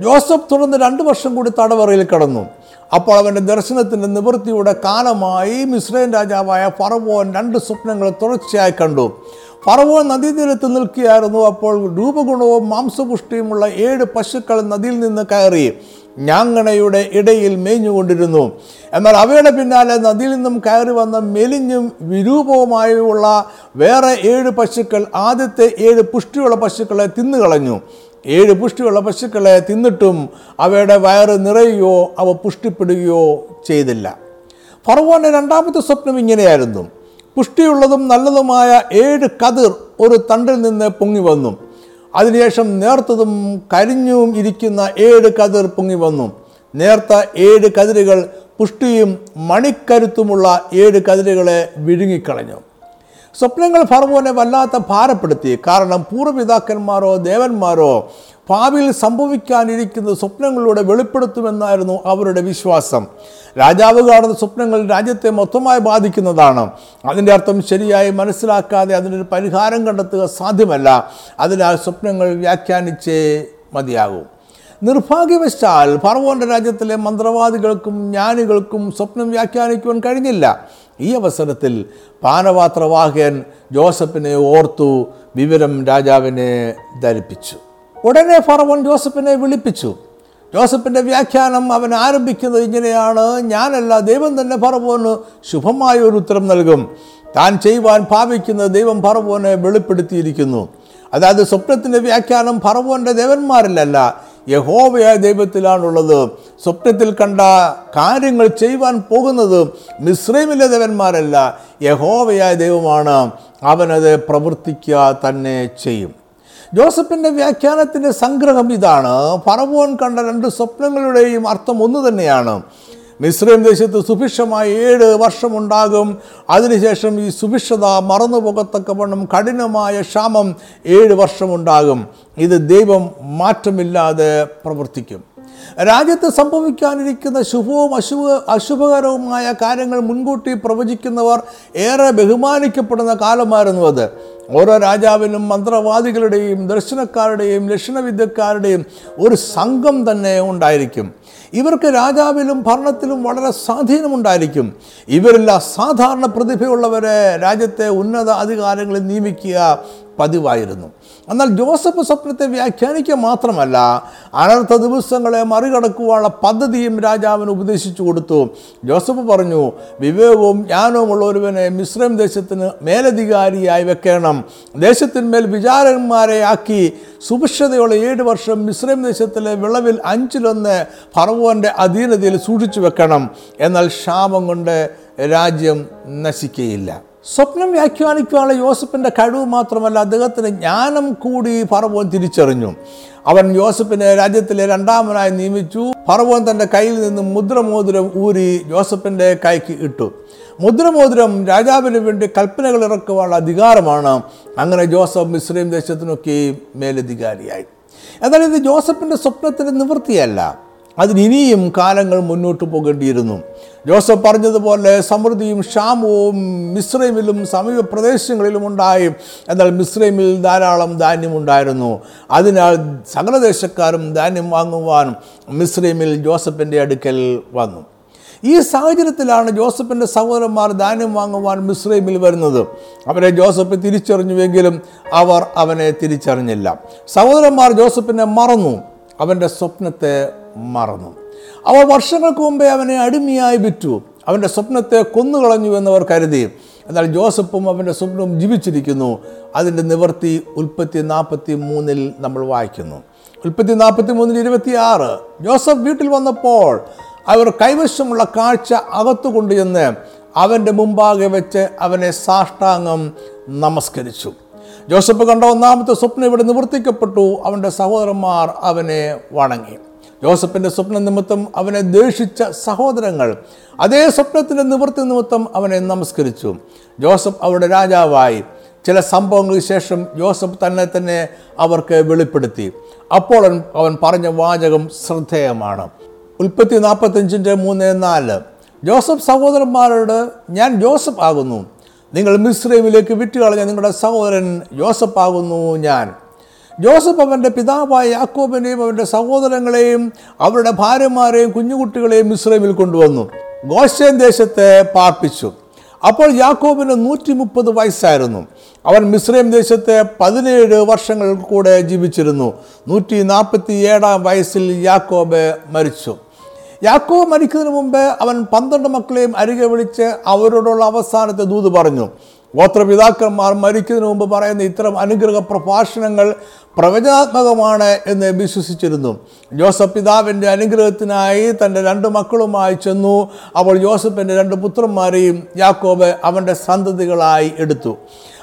ജോസഫ് തുടർന്ന് രണ്ട് വർഷം കൂടി തടവറയിൽ കടന്നു. അപ്പോൾ അവന്റെ ദർശനത്തിന്റെ നിവൃത്തിയുടെ കാലമായി മിസ്രൈൻ രാജാവായ ഫറവോൻ രണ്ട് സ്വപ്നങ്ങൾ തുടർച്ചയായി കണ്ടു. ഫറവോൻ നദീതീരത്ത് നിൽക്കുകയായിരുന്നു. അപ്പോൾ രൂപഗുണവും മാംസപുഷ്ടിയുമുള്ള ഏഴ് പശുക്കൾ നദിയിൽ നിന്ന് കയറി ഞാങ്ങണയുടെ ഇടയിൽ മേഞ്ഞുകൊണ്ടിരുന്നു. എന്നാൽ അവയുടെ പിന്നാലെ നദിയിൽ നിന്നും കയറി വന്ന മെലിഞ്ഞും വിരൂപവുമായുള്ള വേറെ ഏഴ് പശുക്കൾ ആദ്യത്തെ ഏഴ് പുഷ്ടിയുള്ള പശുക്കളെ തിന്നുകളഞ്ഞു. ഏഴ് പുഷ്ടിയുള്ള പശുക്കളെ തിന്നിട്ടും അവയുടെ വയറ് നിറയുകയോ അവ പുഷ്ടിപ്പെടുകയോ ചെയ്തില്ല. ഫറവോന്റെ രണ്ടാമത്തെ സ്വപ്നം ഇങ്ങനെയായിരുന്നു. പുഷ്ടിയുള്ളതും നല്ലതുമായ ഏഴ് കതിർ ഒരു തണ്ടിൽ നിന്ന് പൊങ്ങി വന്നു. അതിനുശേഷം നേർത്തതും കരിഞ്ഞും ഇരിക്കുന്ന ഏഴ് കതിർ പൊങ്ങി വന്നു. നേർത്ത ഏഴ് കതിരുകൾ പുഷ്ടിയും മണിക്കരുത്തുമുള്ള ഏഴ് കതിരുകളെ വിഴുങ്ങിക്കളഞ്ഞു. സ്വപ്നങ്ങൾ ഫർവോനെ വല്ലാത്ത ഭാരപ്പെടുത്തി. കാരണം പൂർവപിതാക്കന്മാരോ ദേവന്മാരോ ഭാവിയിൽ സംഭവിക്കാനിരിക്കുന്ന സ്വപ്നങ്ങളിലൂടെ വെളിപ്പെടുത്തുമെന്നായിരുന്നു അവരുടെ വിശ്വാസം. രാജാവ് കാണുന്ന സ്വപ്നങ്ങൾ രാജ്യത്തെ മൊത്തമായി ബാധിക്കുന്നതാണ്. അതിന്റെ അർത്ഥം ശരിയായി മനസ്സിലാക്കാതെ അതിനൊരു പരിഹാരം കണ്ടെത്തുക സാധ്യമല്ല. അതിനാൽ സ്വപ്നങ്ങൾ വ്യാഖ്യാനിച്ചേ മതിയാകും. നിർഭാഗ്യവശാൽ ഫറവോന്റെ രാജ്യത്തിലെ മന്ത്രവാദികൾക്കും ജ്ഞാനികൾക്കും സ്വപ്നം വ്യാഖ്യാനിക്കുവാൻ കഴിഞ്ഞില്ല. ഈ അവസരത്തിൽ പാനപാത്രവാഹകൻ ജോസഫിനെ ഓർത്തു വിവരം രാജാവിനെ ധരിപ്പിച്ചു. ഉടനെ ഫറവോൻ ജോസഫിനെ വിളിപ്പിച്ചു. ജോസഫിന്റെ വ്യാഖ്യാനം അവൻ ആരംഭിക്കുന്നത് ഇങ്ങനെയാണ്. ഞാനല്ല ദൈവം തന്നെ ഫറവോന് ശുഭമായ ഒരു ഉത്തരം നൽകും. താൻ ചെയ്യുവാൻ ഭാവിക്കുന്ന ദൈവം ഫറവോനെ വെളിപ്പെടുത്തിയിരിക്കുന്നു. അതായത് സ്വപ്നത്തിന്റെ വ്യാഖ്യാനം ഫറവോന്റെ ദേവന്മാരിലല്ല യഹോവയായ ദൈവത്തിലാണുള്ളത്. സ്വപ്നത്തിൽ കണ്ട കാര്യങ്ങൾ ചെയ്യുവാൻ പോകുന്നത് മിശ്രമിലെ ദേവന്മാരല്ല യഹോവയായ ദൈവമാണ്. അവനത് പ്രവർത്തിക്കുക തന്നെ ചെയ്യും. ജോസഫിന്റെ വ്യാഖ്യാനത്തിന്റെ സംഗ്രഹം ഇതാണ്. ഫറവോൻ കണ്ട രണ്ട് സ്വപ്നങ്ങളുടെയും അർത്ഥം ഒന്ന് തന്നെയാണ്. മിശ്രീം ദേശത്ത് സുഭിക്ഷമായി ഏഴ് വർഷമുണ്ടാകും. അതിനുശേഷം ഈ സുഭിക്ഷത മറന്നു കഠിനമായ ക്ഷാമം ഏഴ് വർഷമുണ്ടാകും. ഇത് ദൈവം മാറ്റമില്ലാതെ പ്രവർത്തിക്കും. രാജ്യത്ത് സംഭവിക്കാനിരിക്കുന്ന ശുഭവും അശുഭ അശുഭകരവുമായ കാര്യങ്ങൾ മുൻകൂട്ടി പ്രവചിക്കുന്നവർ ഏറെ ബഹുമാനിക്കപ്പെടുന്ന കാലമായിരുന്നു അത്. ഓരോ രാജാവിനും മന്ത്രവാദികളുടെയും ദർശനക്കാരുടെയും ലക്ഷണവിദ്യക്കാരുടെയും ഒരു സംഘം തന്നെ ഉണ്ടായിരിക്കും. ഇവർക്ക് രാജാവിലും ഭരണത്തിലും വളരെ സ്വാധീനമുണ്ടായിരിക്കും. ഇവരിൽ അസാധാരണ പ്രതിഭയുള്ളവരെ രാജ്യത്തെ ഉന്നത അധികാരങ്ങളിൽ നിയമിക്കുക പതിവായിരുന്നു. എന്നാൽ ജോസഫ് സ്വപ്നത്തെ വ്യാഖ്യാനിക്കുക മാത്രമല്ല അനർത്ഥ ദിവസങ്ങളെ മറികടക്കുവാനുള്ള പദ്ധതിയും രാജാവിന് ഉപദേശിച്ചു കൊടുത്തു. ജോസഫ് പറഞ്ഞു വിവേകവും ജ്ഞാനവുമുള്ള ഒരുവനെ മിശ്രം ദേശത്തിന് മേലധികാരിയായി വെക്കണം. ദേശത്തിന്മേൽ വിചാരന്മാരെ ആക്കി സുഭിക്ഷതയുള്ള ഏഴ് വർഷം മിശ്രം ദേശത്തിലെ വിളവിൽ അഞ്ചിലൊന്ന് ഫറവോന്റെ അധീനതയിൽ സൂക്ഷിച്ചു വെക്കണം. എന്നാൽ ക്ഷാമം കൊണ്ട് രാജ്യം നശിക്കുകയില്ല സ്വപ്നം വ്യാഖ്യാനിക്കാനുള്ള യോസഫിന്റെ കഴിവ് മാത്രമല്ല അദ്ദേഹത്തിന് ജ്ഞാനം കൂടി ഫറവോൻ തിരിച്ചറിഞ്ഞു. അവൻ യോസഫിനെ രാജ്യത്തിലെ രണ്ടാമനായി നിയമിച്ചു. ഫറവോൻ തന്റെ കയ്യിൽ നിന്ന് മുദ്രമോതിരം ഊരി ജോസഫിന്റെ കൈക്ക് ഇട്ടു. മുദ്രമോതിരം രാജാവിന് വേണ്ടി കൽപ്പനകൾ ഇറക്കുവാനുള്ള അധികാരമാണ് അങ്ങനെ ജോസഫ് മിശ്രീം ദേശത്തിനൊക്കെ മേലധികാരിയായി. എന്നാൽ ഇത് ജോസഫിന്റെ സ്വപ്നത്തിന്റെ നിവൃത്തിയല്ല. അതിനിനിയും കാലങ്ങൾ മുന്നോട്ട് പോകേണ്ടിയിരുന്നു. ജോസഫ് പറഞ്ഞതുപോലെ സമൃദ്ധിയും ക്ഷാമവും മിശ്രൈമിലും സമീപ പ്രദേശങ്ങളിലും ഉണ്ടായി. എന്നാൽ മിശ്രൈമിൽ ധാരാളം ധാന്യം ഉണ്ടായിരുന്നു. അതിനാൽ സകലദേശക്കാരും ധാന്യം വാങ്ങുവാനും മിശ്രൈമിൽ ജോസഫിന്റെ അടുക്കൽ വന്നു. ഈ സാഹചര്യത്തിലാണ് ജോസഫിന്റെ സഹോദരന്മാർ ധാന്യം വാങ്ങുവാൻ മിശ്രൈമിൽ വരുന്നത്. അവരെ ജോസഫ് തിരിച്ചറിഞ്ഞുവെങ്കിലും അവർ അവനെ തിരിച്ചറിഞ്ഞില്ല. സഹോദരന്മാർ ജോസഫിനെ മറന്നു. അവന്റെ സ്വപ്നത്തെ മറന്നു. അവർ വർഷങ്ങൾക്ക് മുമ്പേ അവനെ അടിമയായി വിറ്റു. അവന്റെ സ്വപ്നത്തെ കൊന്നുകളഞ്ഞു എന്നവർ കരുതി. എന്നാൽ ജോസഫും അവന്റെ സ്വപ്നവും ജീവിച്ചിരിക്കുന്നു. അതിന്റെ നിവർത്തി ഉൽപ്പത്തി നാൽപ്പത്തി മൂന്നിൽ നമ്മൾ വായിക്കുന്നു. ഉൽപ്പത്തി നാൽപ്പത്തി മൂന്നിൽ ഇരുപത്തി ആറ് ജോസഫ് വീട്ടിൽ വന്നപ്പോൾ അവർ കൈവശമുള്ള കാഴ്ച അകത്തു കൊണ്ടുചെന്ന് അവന്റെ മുമ്പാകെ വെച്ച് അവനെ സാഷ്ടാംഗം നമസ്കരിച്ചു. ജോസഫ് കണ്ട ഒന്നാമത്തെ സ്വപ്നം ഇവിടെ നിവർത്തിക്കപ്പെട്ടു. അവന്റെ സഹോദരന്മാർ അവനെ വണങ്ങി. ജോസഫിന്റെ സ്വപ്ന നിമിത്തം അവനെ ദേഷിച്ച സഹോദരങ്ങൾ അതേ സ്വപ്നത്തിന്റെ നിവൃത്തി നിമിത്തം അവനെ നമസ്കരിച്ചു. ജോസഫ് അവരുടെ രാജാവായി. ചില സംഭവങ്ങൾക്ക് ശേഷം ജോസഫ് തന്നെ തന്നെ അവർക്ക് വെളിപ്പെടുത്തി. അപ്പോൾ അവൻ- പറഞ്ഞ വാചകം ശ്രദ്ധേയമാണ്. ഉൽപ്പത്തി നാൽപ്പത്തഞ്ചിന്റെ മൂന്ന് നാല്. ജോസഫ് സഹോദരന്മാരോട് ഞാൻ ജോസഫ് ആകുന്നു. നിങ്ങൾ മിശ്രൈമിലേക്ക് വിറ്റുകളഞ്ഞ നിങ്ങളുടെ സഹോദരൻ ജോസഫാകുന്നു ഞാൻ. ജോസഫ് അവന്റെ പിതാവായ യാക്കോബിനെയും അവന്റെ സഹോദരങ്ങളെയും അവരുടെ ഭാര്യമാരെയും കുഞ്ഞുകുട്ടികളെയും മിശ്രൈമിൽ കൊണ്ടുവന്നു. ഗോശേൻ ദേശത്തെ പാർപ്പിച്ചു. അപ്പോൾ യാക്കോബിന് നൂറ്റി മുപ്പത് വയസ്സായിരുന്നു. അവൻ മിശ്രൈം ദേശത്തെ പതിനേഴ് വർഷങ്ങൾ കൂടെ ജീവിച്ചിരുന്നു. നൂറ്റി നാൽപ്പത്തി ഏഴാം വയസ്സിൽ യാക്കോബ് മരിച്ചു. യാക്കോബ് മരിക്കുന്നതിന് മുമ്പ് അവൻ പന്ത്രണ്ട് മക്കളെയും അരികെ വിളിച്ച് അവരോടുള്ള അവസാനത്തെ ദൂത് പറഞ്ഞു. ഗോത്രപിതാക്കന്മാർ മരിക്കുന്നതിന് മുമ്പ് പറയുന്ന ഇത്തരം അനുഗ്രഹ പ്രഭാഷണങ്ങൾ പ്രവചനാത്മകമാണ് എന്ന് വിശ്വസിച്ചിരുന്നു. ജോസഫ് പിതാവിന്റെ അനുഗ്രഹത്തിനായി തന്റെ രണ്ട് മക്കളുമായി ചെന്നു. അവൾ ജോസഫിന്റെ രണ്ട് പുത്രന്മാരെയും യാക്കോബ് അവന്റെ സന്തതികളായി എടുത്തു.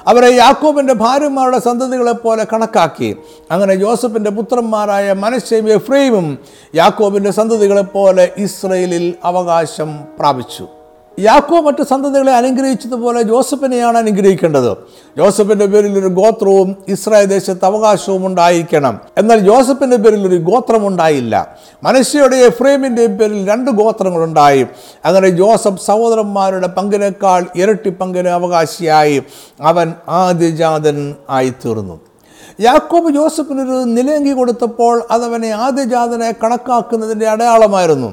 അവരെ യാക്കോബിന്റെ ഭാര്യമാരുടെ സന്തതികളെ പോലെ കണക്കാക്കി. അങ്ങനെ ജോസഫിന്റെ പുത്രന്മാരായ മനശ്ശയും എഫ്രൈമും യാക്കോബിന്റെ സന്തതികളെപ്പോലെ ഇസ്രയേലിൽ അവകാശം പ്രാപിച്ചു. യാക്കോ മറ്റ് സന്തതികളെ അനുഗ്രഹിച്ചതുപോലെ ജോസഫിനെയാണ് അനുഗ്രഹിക്കേണ്ടത്. ജോസഫിന്റെ പേരിൽ ഒരു ഗോത്രവും ഇസ്രായേൽ ദേശത്ത് അവകാശവും ഉണ്ടായിരിക്കണം. എന്നാൽ ജോസഫിന്റെ പേരിൽ ഒരു ഗോത്രം ഉണ്ടായില്ല. മനുഷ്യയുടെ എഫ്രൈമിന്റെയും പേരിൽ രണ്ട് ഗോത്രങ്ങളുണ്ടായി. അങ്ങനെ ജോസഫ് സഹോദരന്മാരുടെ പങ്കിനേക്കാൾ ഇരട്ടി പങ്കിന് അവകാശിയായി. അവൻ ആദ്യജാതൻ ആയിത്തീർന്നു. യാക്കോബ് ജോസഫിനൊരു നിലയങ്കി കൊടുത്തപ്പോൾ അതവനെ ആദ്യജാതനെ കണക്കാക്കുന്നതിന്റെ അടയാളമായിരുന്നു.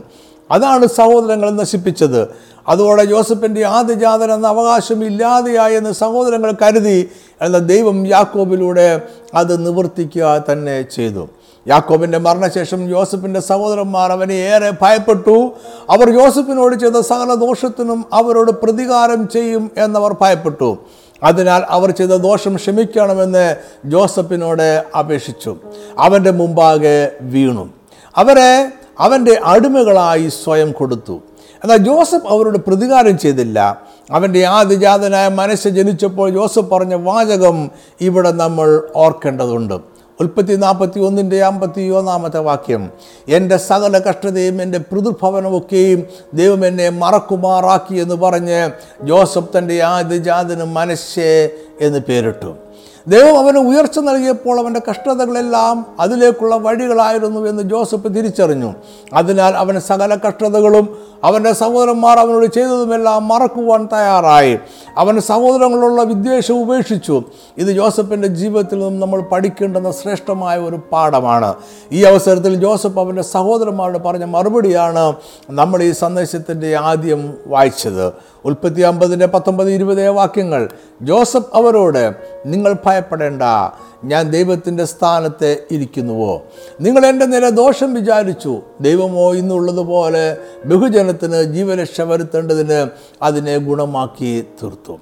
അതാണ് സഹോദരങ്ങൾ നശിപ്പിച്ചത്. അതോടെ ജോസഫിന്റെ ആദ്യജാതൻ എന്ന അവകാശം ഇല്ലാതെയായി എന്ന് സഹോദരങ്ങൾ കരുതി എന്ന ദൈവം യാക്കോബിലൂടെ അത് നിവർത്തിക്കുക തന്നെ ചെയ്തു. യാക്കോബിന്റെ മരണശേഷം ജോസഫിന്റെ സഹോദരന്മാർ അവനെ ഏറെ ഭയപ്പെട്ടു. അവർ ജോസഫിനോട് ചെയ്ത സകല ദോഷത്തിനും അവരോട് പ്രതികാരം ചെയ്യും എന്നവർ ഭയപ്പെട്ടു. അതിനാൽ അവർ ചെയ്ത ദോഷം ക്ഷമിക്കണമെന്ന് ജോസഫിനോട് അപേക്ഷിച്ചു. അവന്റെ മുമ്പാകെ വീണു. അവരെ അവന്റെ അടിമകളായി സ്വയം കൊടുത്തു. എന്നാൽ ജോസഫ് അവരോട് പ്രതികാരം ചെയ്തില്ല. അവന്റെ ആദിജാതനായ മനസ്സ് ജനിച്ചപ്പോൾ ജോസഫ് പറഞ്ഞ വാചകം ഇവിടെ നമ്മൾ ഓർക്കേണ്ടതുണ്ട്. ഉൽപ്പത്തി നാൽപ്പത്തി ഒന്നിന്റെ അമ്പത്തി ഒന്നാമത്തെ വാക്യം എന്റെ സകല കഷ്ടതയും എന്റെ പൃഥുഭവനമൊക്കെയും ദൈവം എന്നെ മറക്കുമാറാക്കി എന്ന് പറഞ്ഞ് ജോസഫ് തന്റെ ആദ്യജാതന് മനസ്സേ എന്ന് പേരിട്ടു. ദൈവം അവന് ഉയർച്ച നൽകിയപ്പോൾ അവന്റെ കഷ്ടതകളെല്ലാം അതിലേക്കുള്ള വഴികളായിരുന്നു എന്ന് ജോസഫ് തിരിച്ചറിഞ്ഞു. അതിനാൽ അവൻ സകല കഷ്ടതകളും അവന്റെ സഹോദരന്മാർ അവനോട് ചെയ്തതുമെല്ലാം മറക്കുവാൻ തയ്യാറായി. അവൻ സഹോദരങ്ങളുള്ള വിദ്വേഷം ഉപേക്ഷിച്ചു. ഇത് ജോസഫിന്റെ ജീവിതത്തിൽ നിന്നും നമ്മൾ പഠിക്കേണ്ടുന്ന ശ്രേഷ്ഠമായ ഒരു പാഠമാണ്. ഈ അവസരത്തിൽ ജോസഫ് അവന്റെ സഹോദരന്മാരോട് പറഞ്ഞ മറുപടിയാണ് നമ്മൾ ഈ സന്ദേശത്തിന്റെ ആദ്യം വായിച്ചത്. ഉൽപ്പത്തി അമ്പതിന്റെ പത്തൊമ്പത് ഇരുപത് വാക്യങ്ങൾ. ജോസഫ് അവരോട് നിങ്ങൾ ഭയപ്പെടേണ്ട. ഞാൻ ദൈവത്തിന്റെ സ്ഥാനത്ത് ഇരിക്കുന്നുവോ? നിങ്ങൾ എന്റെ നില ദോഷം വിചാരിച്ചു. ദൈവമോ ഇന്നുള്ളതുപോലെ ബഹുജനത്തിന് ജീവരക്ഷ വരുത്തേണ്ടതിന് അതിനെ ഗുണമാക്കി തീർത്തു.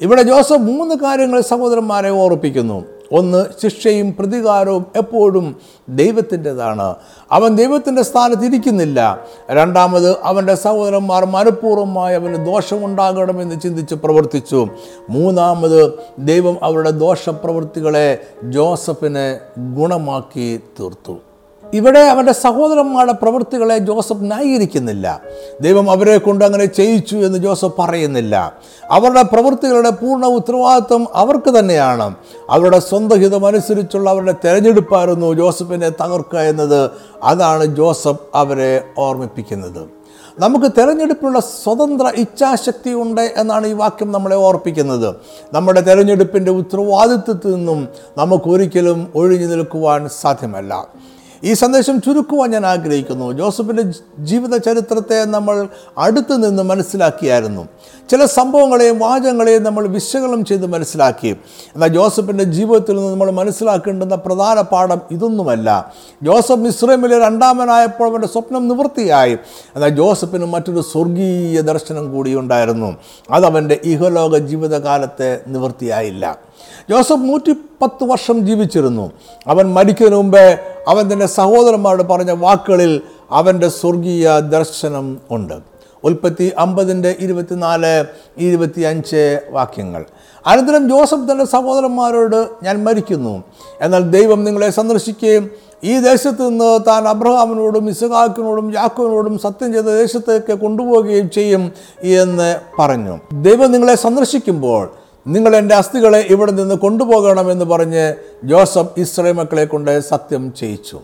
ഇവിടെ ജോസഫ് മൂന്ന് കാര്യങ്ങൾ സഹോദരന്മാരെ ഓർപ്പിക്കുന്നു. ഒന്ന് ശിക്ഷയും പ്രതികാരവും എപ്പോഴും ദൈവത്തിന്റെതാണ്. അവൻ ദൈവത്തിന്റെ സ്ഥാനത്തിരിക്കുന്നില്ല. രണ്ടാമത് അവന്റെ സഹോദരന്മാർ മനഃപൂർവമായി അവന് ദോഷമുണ്ടാകണമെന്ന് ചിന്തിച്ച് പ്രവർത്തിച്ചു. മൂന്നാമത് ദൈവം അവരുടെ ദോഷപ്രവൃത്തികളെ ജോസഫിനെ ഗുണമാക്കി തീർത്തു. ഇവിടെ അവന്റെ സഹോദരന്മാരുടെ പ്രവൃത്തികളെ ജോസഫ് ന്യായീകരിക്കുന്നില്ല. ദൈവം അവരെ കൊണ്ട് അങ്ങനെ ചെയ്യിച്ചു എന്ന് ജോസഫ് പറയുന്നില്ല. അവരുടെ പ്രവൃത്തികളുടെ പൂർണ ഉത്തരവാദിത്വം അവർക്ക് തന്നെയാണ്. അവരുടെ സ്വന്തം ഹിതമനുസരിച്ചുള്ള അവരുടെ തെരഞ്ഞെടുപ്പായിരുന്നു ജോസഫിനെ തകർക്കുക എന്നത്. അതാണ് ജോസഫ് അവരെ ഓർമ്മിപ്പിക്കുന്നത്. നമുക്ക് തിരഞ്ഞെടുപ്പിനുള്ള സ്വതന്ത്ര ഇച്ഛാശക്തി ഉണ്ട് എന്നാണ് ഈ വാക്യം നമ്മളെ ഓർപ്പിക്കുന്നത്. നമ്മുടെ തിരഞ്ഞെടുപ്പിന്റെ ഉത്തരവാദിത്വത്തിൽ നിന്നും നമുക്കൊരിക്കലും ഒഴിഞ്ഞു നിൽക്കുവാൻ സാധ്യമല്ല. ഈ സന്ദേശം ചുരുക്കുവാൻ ഞാൻ ആഗ്രഹിക്കുന്നു. ജോസഫിന്റെ ജീവിത ചരിത്രത്തെ നമ്മൾ അടുത്തു നിന്ന് മനസ്സിലാക്കിയായിരുന്നു. ചില സംഭവങ്ങളെയും വാചകങ്ങളെയും നമ്മൾ വിശകലനം ചെയ്ത് മനസ്സിലാക്കി. എന്നാൽ ജോസഫിന്റെ ജീവിതത്തിൽ നിന്ന് നമ്മൾ മനസ്സിലാക്കേണ്ടുന്ന പ്രധാന പാഠം ഇതൊന്നുമല്ല. ജോസഫ് മിശ്രമിലെ രണ്ടാമനായപ്പോൾ അവന്റെ സ്വപ്നം നിവൃത്തിയായി. എന്നാൽ ജോസഫിന് മറ്റൊരു സ്വർഗീയ ദർശനം കൂടി ഉണ്ടായിരുന്നു. അതവന്റെ ഇഹലോക ജീവിതകാലത്തെ നിവൃത്തിയായില്ല. ജോസഫ് നൂറ്റി പത്ത് വർഷം ജീവിച്ചിരുന്നു. അവൻ മരിക്കുന്നതിന് മുമ്പേ അവൻ തന്റെ സഹോദരന്മാരോട് പറഞ്ഞ വാക്കുകളിൽ അവന്റെ സ്വർഗീയ ദർശനം ഉണ്ട്. ഉൽപ്പത്തി അമ്പതിന്റെ ഇരുപത്തിനാല് ഇരുപത്തി അഞ്ച് വാക്യങ്ങൾ. അനന്തരം ജോസഫ് തന്റെ സഹോദരന്മാരോട് ഞാൻ മരിക്കുന്നു. എന്നാൽ ദൈവം നിങ്ങളെ സന്ദർശിക്കുകയും ഈ ദേശത്ത് നിന്ന് താൻ അബ്രഹാമിനോടും ഇസഹാക്കിനോടും യാക്കോവിനോടും സത്യം ചെയ്ത ദേശത്തേക്ക് കൊണ്ടുപോവുകയും ചെയ്യും എന്ന് പറഞ്ഞു. ദൈവം നിങ്ങളെ സന്ദർശിക്കുമ്പോൾ നിങ്ങൾ എന്റെ അസ്ഥികളെ ഇവിടെ നിന്ന് കൊണ്ടുപോകണമെന്ന് പറഞ്ഞ് ജോസഫ് ഇസ്രയേൽ മക്കളെ കൊണ്ട് സത്യം ചെയ്യിച്ചു.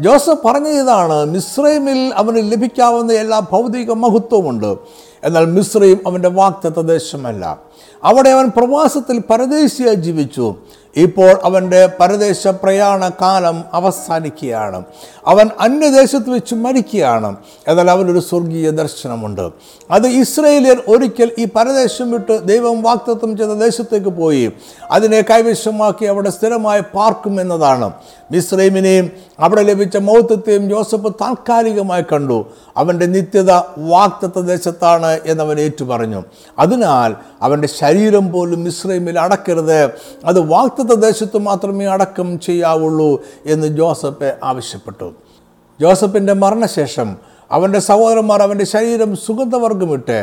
ജോസഫ് പറഞ്ഞ ഇതാണ് മിശ്രൈമിൽ അവന് ലഭിക്കാവുന്ന എല്ലാ ഭൗതിക മഹത്വമുണ്ട്. എന്നാൽ മിശ്രയും അവന്റെ വാക്തത്വ ദേശമല്ല. അവിടെ അവൻ പ്രവാസത്തിൽ പരദേശിയായി ജീവിച്ചു. ഇപ്പോൾ അവന്റെ പരദേശ പ്രയാണ കാലം അവസാനിക്കുകയാണ്. അവൻ അന്യദേശത്ത് വെച്ച് മരിക്കുകയാണ്. എന്നാൽ അവനൊരു സ്വർഗീയ ദർശനമുണ്ട്. അത് ഇസ്രയേലിയർ ഒരിക്കൽ ഈ പരദേശം വിട്ട് ദൈവം വാക്തത്വം ചെയ്ത ദേശത്തേക്ക് പോയി. അതിനെ കൈവശമാക്കി അവിടെ സ്ഥിരമായി പാർക്കും എന്നതാണ്. മിസ്രൈമിനെയും അവിടെ ലഭിച്ച മൗത്വത്തെയും ജോസഫ് താൽക്കാലികമായി കണ്ടു. അവന്റെ നിത്യത വാക്തത്വ ദേശത്താണ് എന്നവൻ ഏറ്റുപറഞ്ഞു. അതിനാൽ അവന്റെ ശരീരം പോലും ഇസ്രൈമിൽ അടക്കരുത്. അത് വാക്തത്വ ദേശത്ത് മാത്രമേ അടക്കം ചെയ്യാവുള്ളൂ എന്ന് ജോസഫ് ആവശ്യപ്പെട്ടു. ജോസഫിന്റെ മരണശേഷം അവന്റെ സഹോദരന്മാർ അവന്റെ ശരീരം സുഗന്ധവർഗമിട്ട്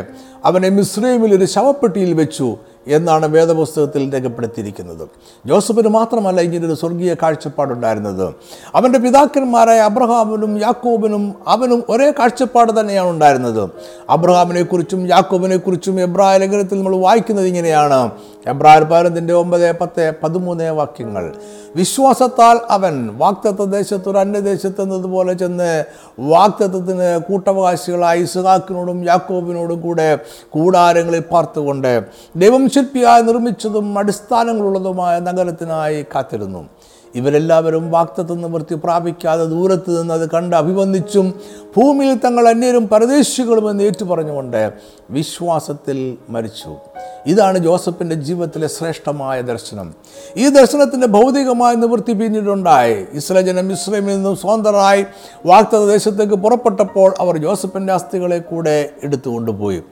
അവനെ മിസ്രൈമിൽ ഒരു ശവപ്പെട്ടിയിൽ വെച്ചു. എന്നാണ് വേദപുസ്തകത്തിൽ രേഖപ്പെടുത്തിയിരിക്കുന്നത്. ജോസഫിന് മാത്രമല്ല ഇങ്ങനൊരു സ്വർഗീയ കാഴ്ചപ്പാടുണ്ടായിരുന്നത്. അവന്റെ പിതാക്കന്മാരായ അബ്രഹാമിനും യാക്കോബിനും അവനും ഒരേ കാഴ്ചപ്പാട് തന്നെയാണ് ഉണ്ടായിരുന്നത്. അബ്രഹാമിനെക്കുറിച്ചും യാക്കോബിനെക്കുറിച്ചും എബ്രായ ലേഖനത്തിൽ നമ്മൾ വായിക്കുന്നത് ഇങ്ങനെയാണ്. എബ്രായർ പതിനൊന്നിന്റെ ഒമ്പത് പത്ത് പതിമൂന്ന് വാക്യങ്ങൾ. വിശ്വാസത്താൽ അവൻ വാക്തത്വ ദേശത്ത് ഒരു അന്യദേശത്ത് എന്നതുപോലെ ചെന്ന് വാക്തത്വത്തിന് കൂട്ടവകാശികളായി ഇസുഹാക്കിനോടും യാക്കോബിനോടും കൂടെ കൂടാരങ്ങളിൽ പാർത്തുകൊണ്ട് ദൈവം ശില്പിയായി നിർമ്മിച്ചതും അടിസ്ഥാനങ്ങളുള്ളതുമായ നഗരത്തിനായി കാത്തിരുന്നു. ഇവരെല്ലാവരും വാക്തത്വ നിവൃത്തി പ്രാപിക്കാതെ ദൂരത്ത് നിന്ന് അത് കണ്ട് അഭിവന്ദിച്ചും ഭൂമിയിൽ തങ്ങൾ അന്യരും പരദേശികളുമെന്ന് ഏറ്റുപറഞ്ഞുകൊണ്ട് വിശ്വാസത്തിൽ മരിച്ചു. ഇതാണ് ജോസഫിന്റെ ജീവിതത്തിലെ ശ്രേഷ്ഠമായ ദർശനം. ഈ ദർശനത്തിന്റെ ഭൗതികമായ നിവൃത്തി പിന്നീടുണ്ടായി. ഇസ്രായേൽ ജനം ഇസ്രൈമിൽ നിന്നും സ്വതന്ത്രരായി വാക്തദേശത്തേക്ക് പുറപ്പെട്ടപ്പോൾ അവർ ജോസഫിന്റെ അസ്ഥികളെ കൂടെ എടുത്തുകൊണ്ടുപോയി.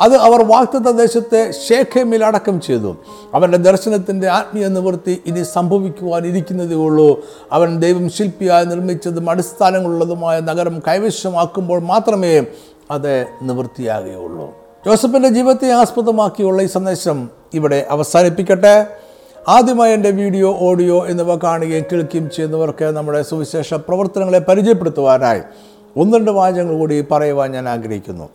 അത് അവർ വാക്തത്വ ദേശത്തെ ഷേഖേമിൽ അടക്കം ചെയ്തു. അവന്റെ ദർശനത്തിന്റെ ആത്മീയ നിവൃത്തി ഇനി സംഭവിക്കുവാനിരിക്കുന്നതേ ഉള്ളൂ. അവൻ ദൈവം ശില്പിയായി നിർമ്മിച്ചതും അടിസ്ഥാനങ്ങളുള്ളതുമായ നഗരം കൈവശമാക്കുമ്പോൾ മാത്രമേ അത് നിവൃത്തിയാകുകയുള്ളൂ. ജോസഫിന്റെ ജീവിതത്തെ ആസ്പദമാക്കിയുള്ള ഈ സന്ദേശം ഇവിടെ അവസാനിപ്പിക്കട്ടെ. ആദ്യമായി എന്റെ വീഡിയോ ഓഡിയോ എന്നിവ കാണുകയും കേൾക്കുകയും ചെയ്യുന്നവർക്ക് നമ്മുടെ സുവിശേഷ പ്രവർത്തനങ്ങളെ പരിചയപ്പെടുത്തുവാനായി ഒന്ന് രണ്ട് വാചകങ്ങൾ കൂടി പറയുവാൻ ഞാൻ ആഗ്രഹിക്കുന്നു.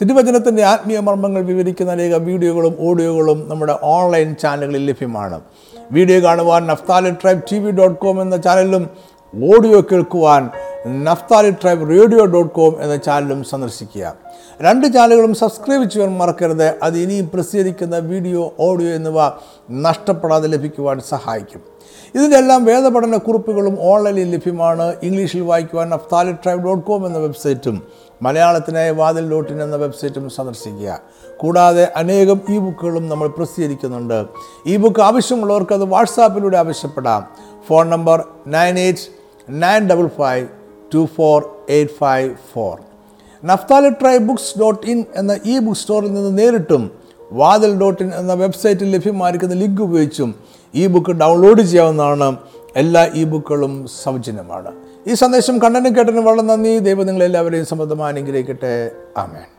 തിരുവചനത്തിന്റെ ആത്മീയ മർമ്മങ്ങൾ വിവരിക്കുന്ന അനേകം വീഡിയോകളും ഓഡിയോകളും നമ്മുടെ ഓൺലൈൻ ചാനലുകളിൽ ലഭ്യമാണ്. വീഡിയോ കാണുവാൻ Naphtali tribe T V dot com എന്ന ചാനലിലും ഓഡിയോ കേൾക്കുവാൻ Naphtali tribe radio dot com എന്ന ചാനലും സന്ദർശിക്കുക. രണ്ട് ചാനലുകളും സബ്സ്ക്രൈബ് ചെയ്യാൻ മറക്കരുത്. അത് ഇനിയും പ്രസിദ്ധീകരിക്കുന്ന വീഡിയോ ഓഡിയോ എന്നിവ നഷ്ടപ്പെടാതെ ലഭിക്കുവാൻ സഹായിക്കും. ഇതിന്റെ എല്ലാം വേദപഠന കുറിപ്പുകളും ഓൺലൈനിൽ ലഭ്യമാണ്. ഇംഗ്ലീഷിൽ വായിക്കുവാൻ നഫ്താലി ട്രൈബ് ഡോട്ട് കോം എന്ന വെബ്സൈറ്റും മലയാളത്തിനായി വാതിൽ ഡോട്ട് എന്ന വെബ്സൈറ്റും സന്ദർശിക്കുക. കൂടാതെ അനേകം ഇ ബുക്കുകളും നമ്മൾ പ്രസിദ്ധീകരിക്കുന്നുണ്ട്. ഇ ബുക്ക് ആവശ്യമുള്ളവർക്ക് അത് വാട്സാപ്പിലൂടെ ആവശ്യപ്പെടാം. Phone number nine eight nine double five two four eight five four. Naphtali tribe books dot in എന്ന ഇ ബുക്ക് സ്റ്റോറിൽ നിന്ന് നേരിട്ടും വാതിൽ ഡോട്ട് ഇൻ എന്ന വെബ്സൈറ്റിൽ ലഭ്യമായിരിക്കുന്ന ലിങ്ക് ഉപയോഗിച്ചും ഈ ബുക്ക് ഡൗൺലോഡ് ചെയ്യാവുന്നതാണ്. എല്ലാ ഇ ബുക്കുകളും സൗജന്യമാണ്. ഈ സന്ദേശം കണ്ടനും കേട്ടനും വളരെ നന്ദി ദൈവം നിങ്ങളെല്ലാവരെയും സമൃദ്ധമായി അനുഗ്രഹിക്കട്ടെ. ആമേൻ.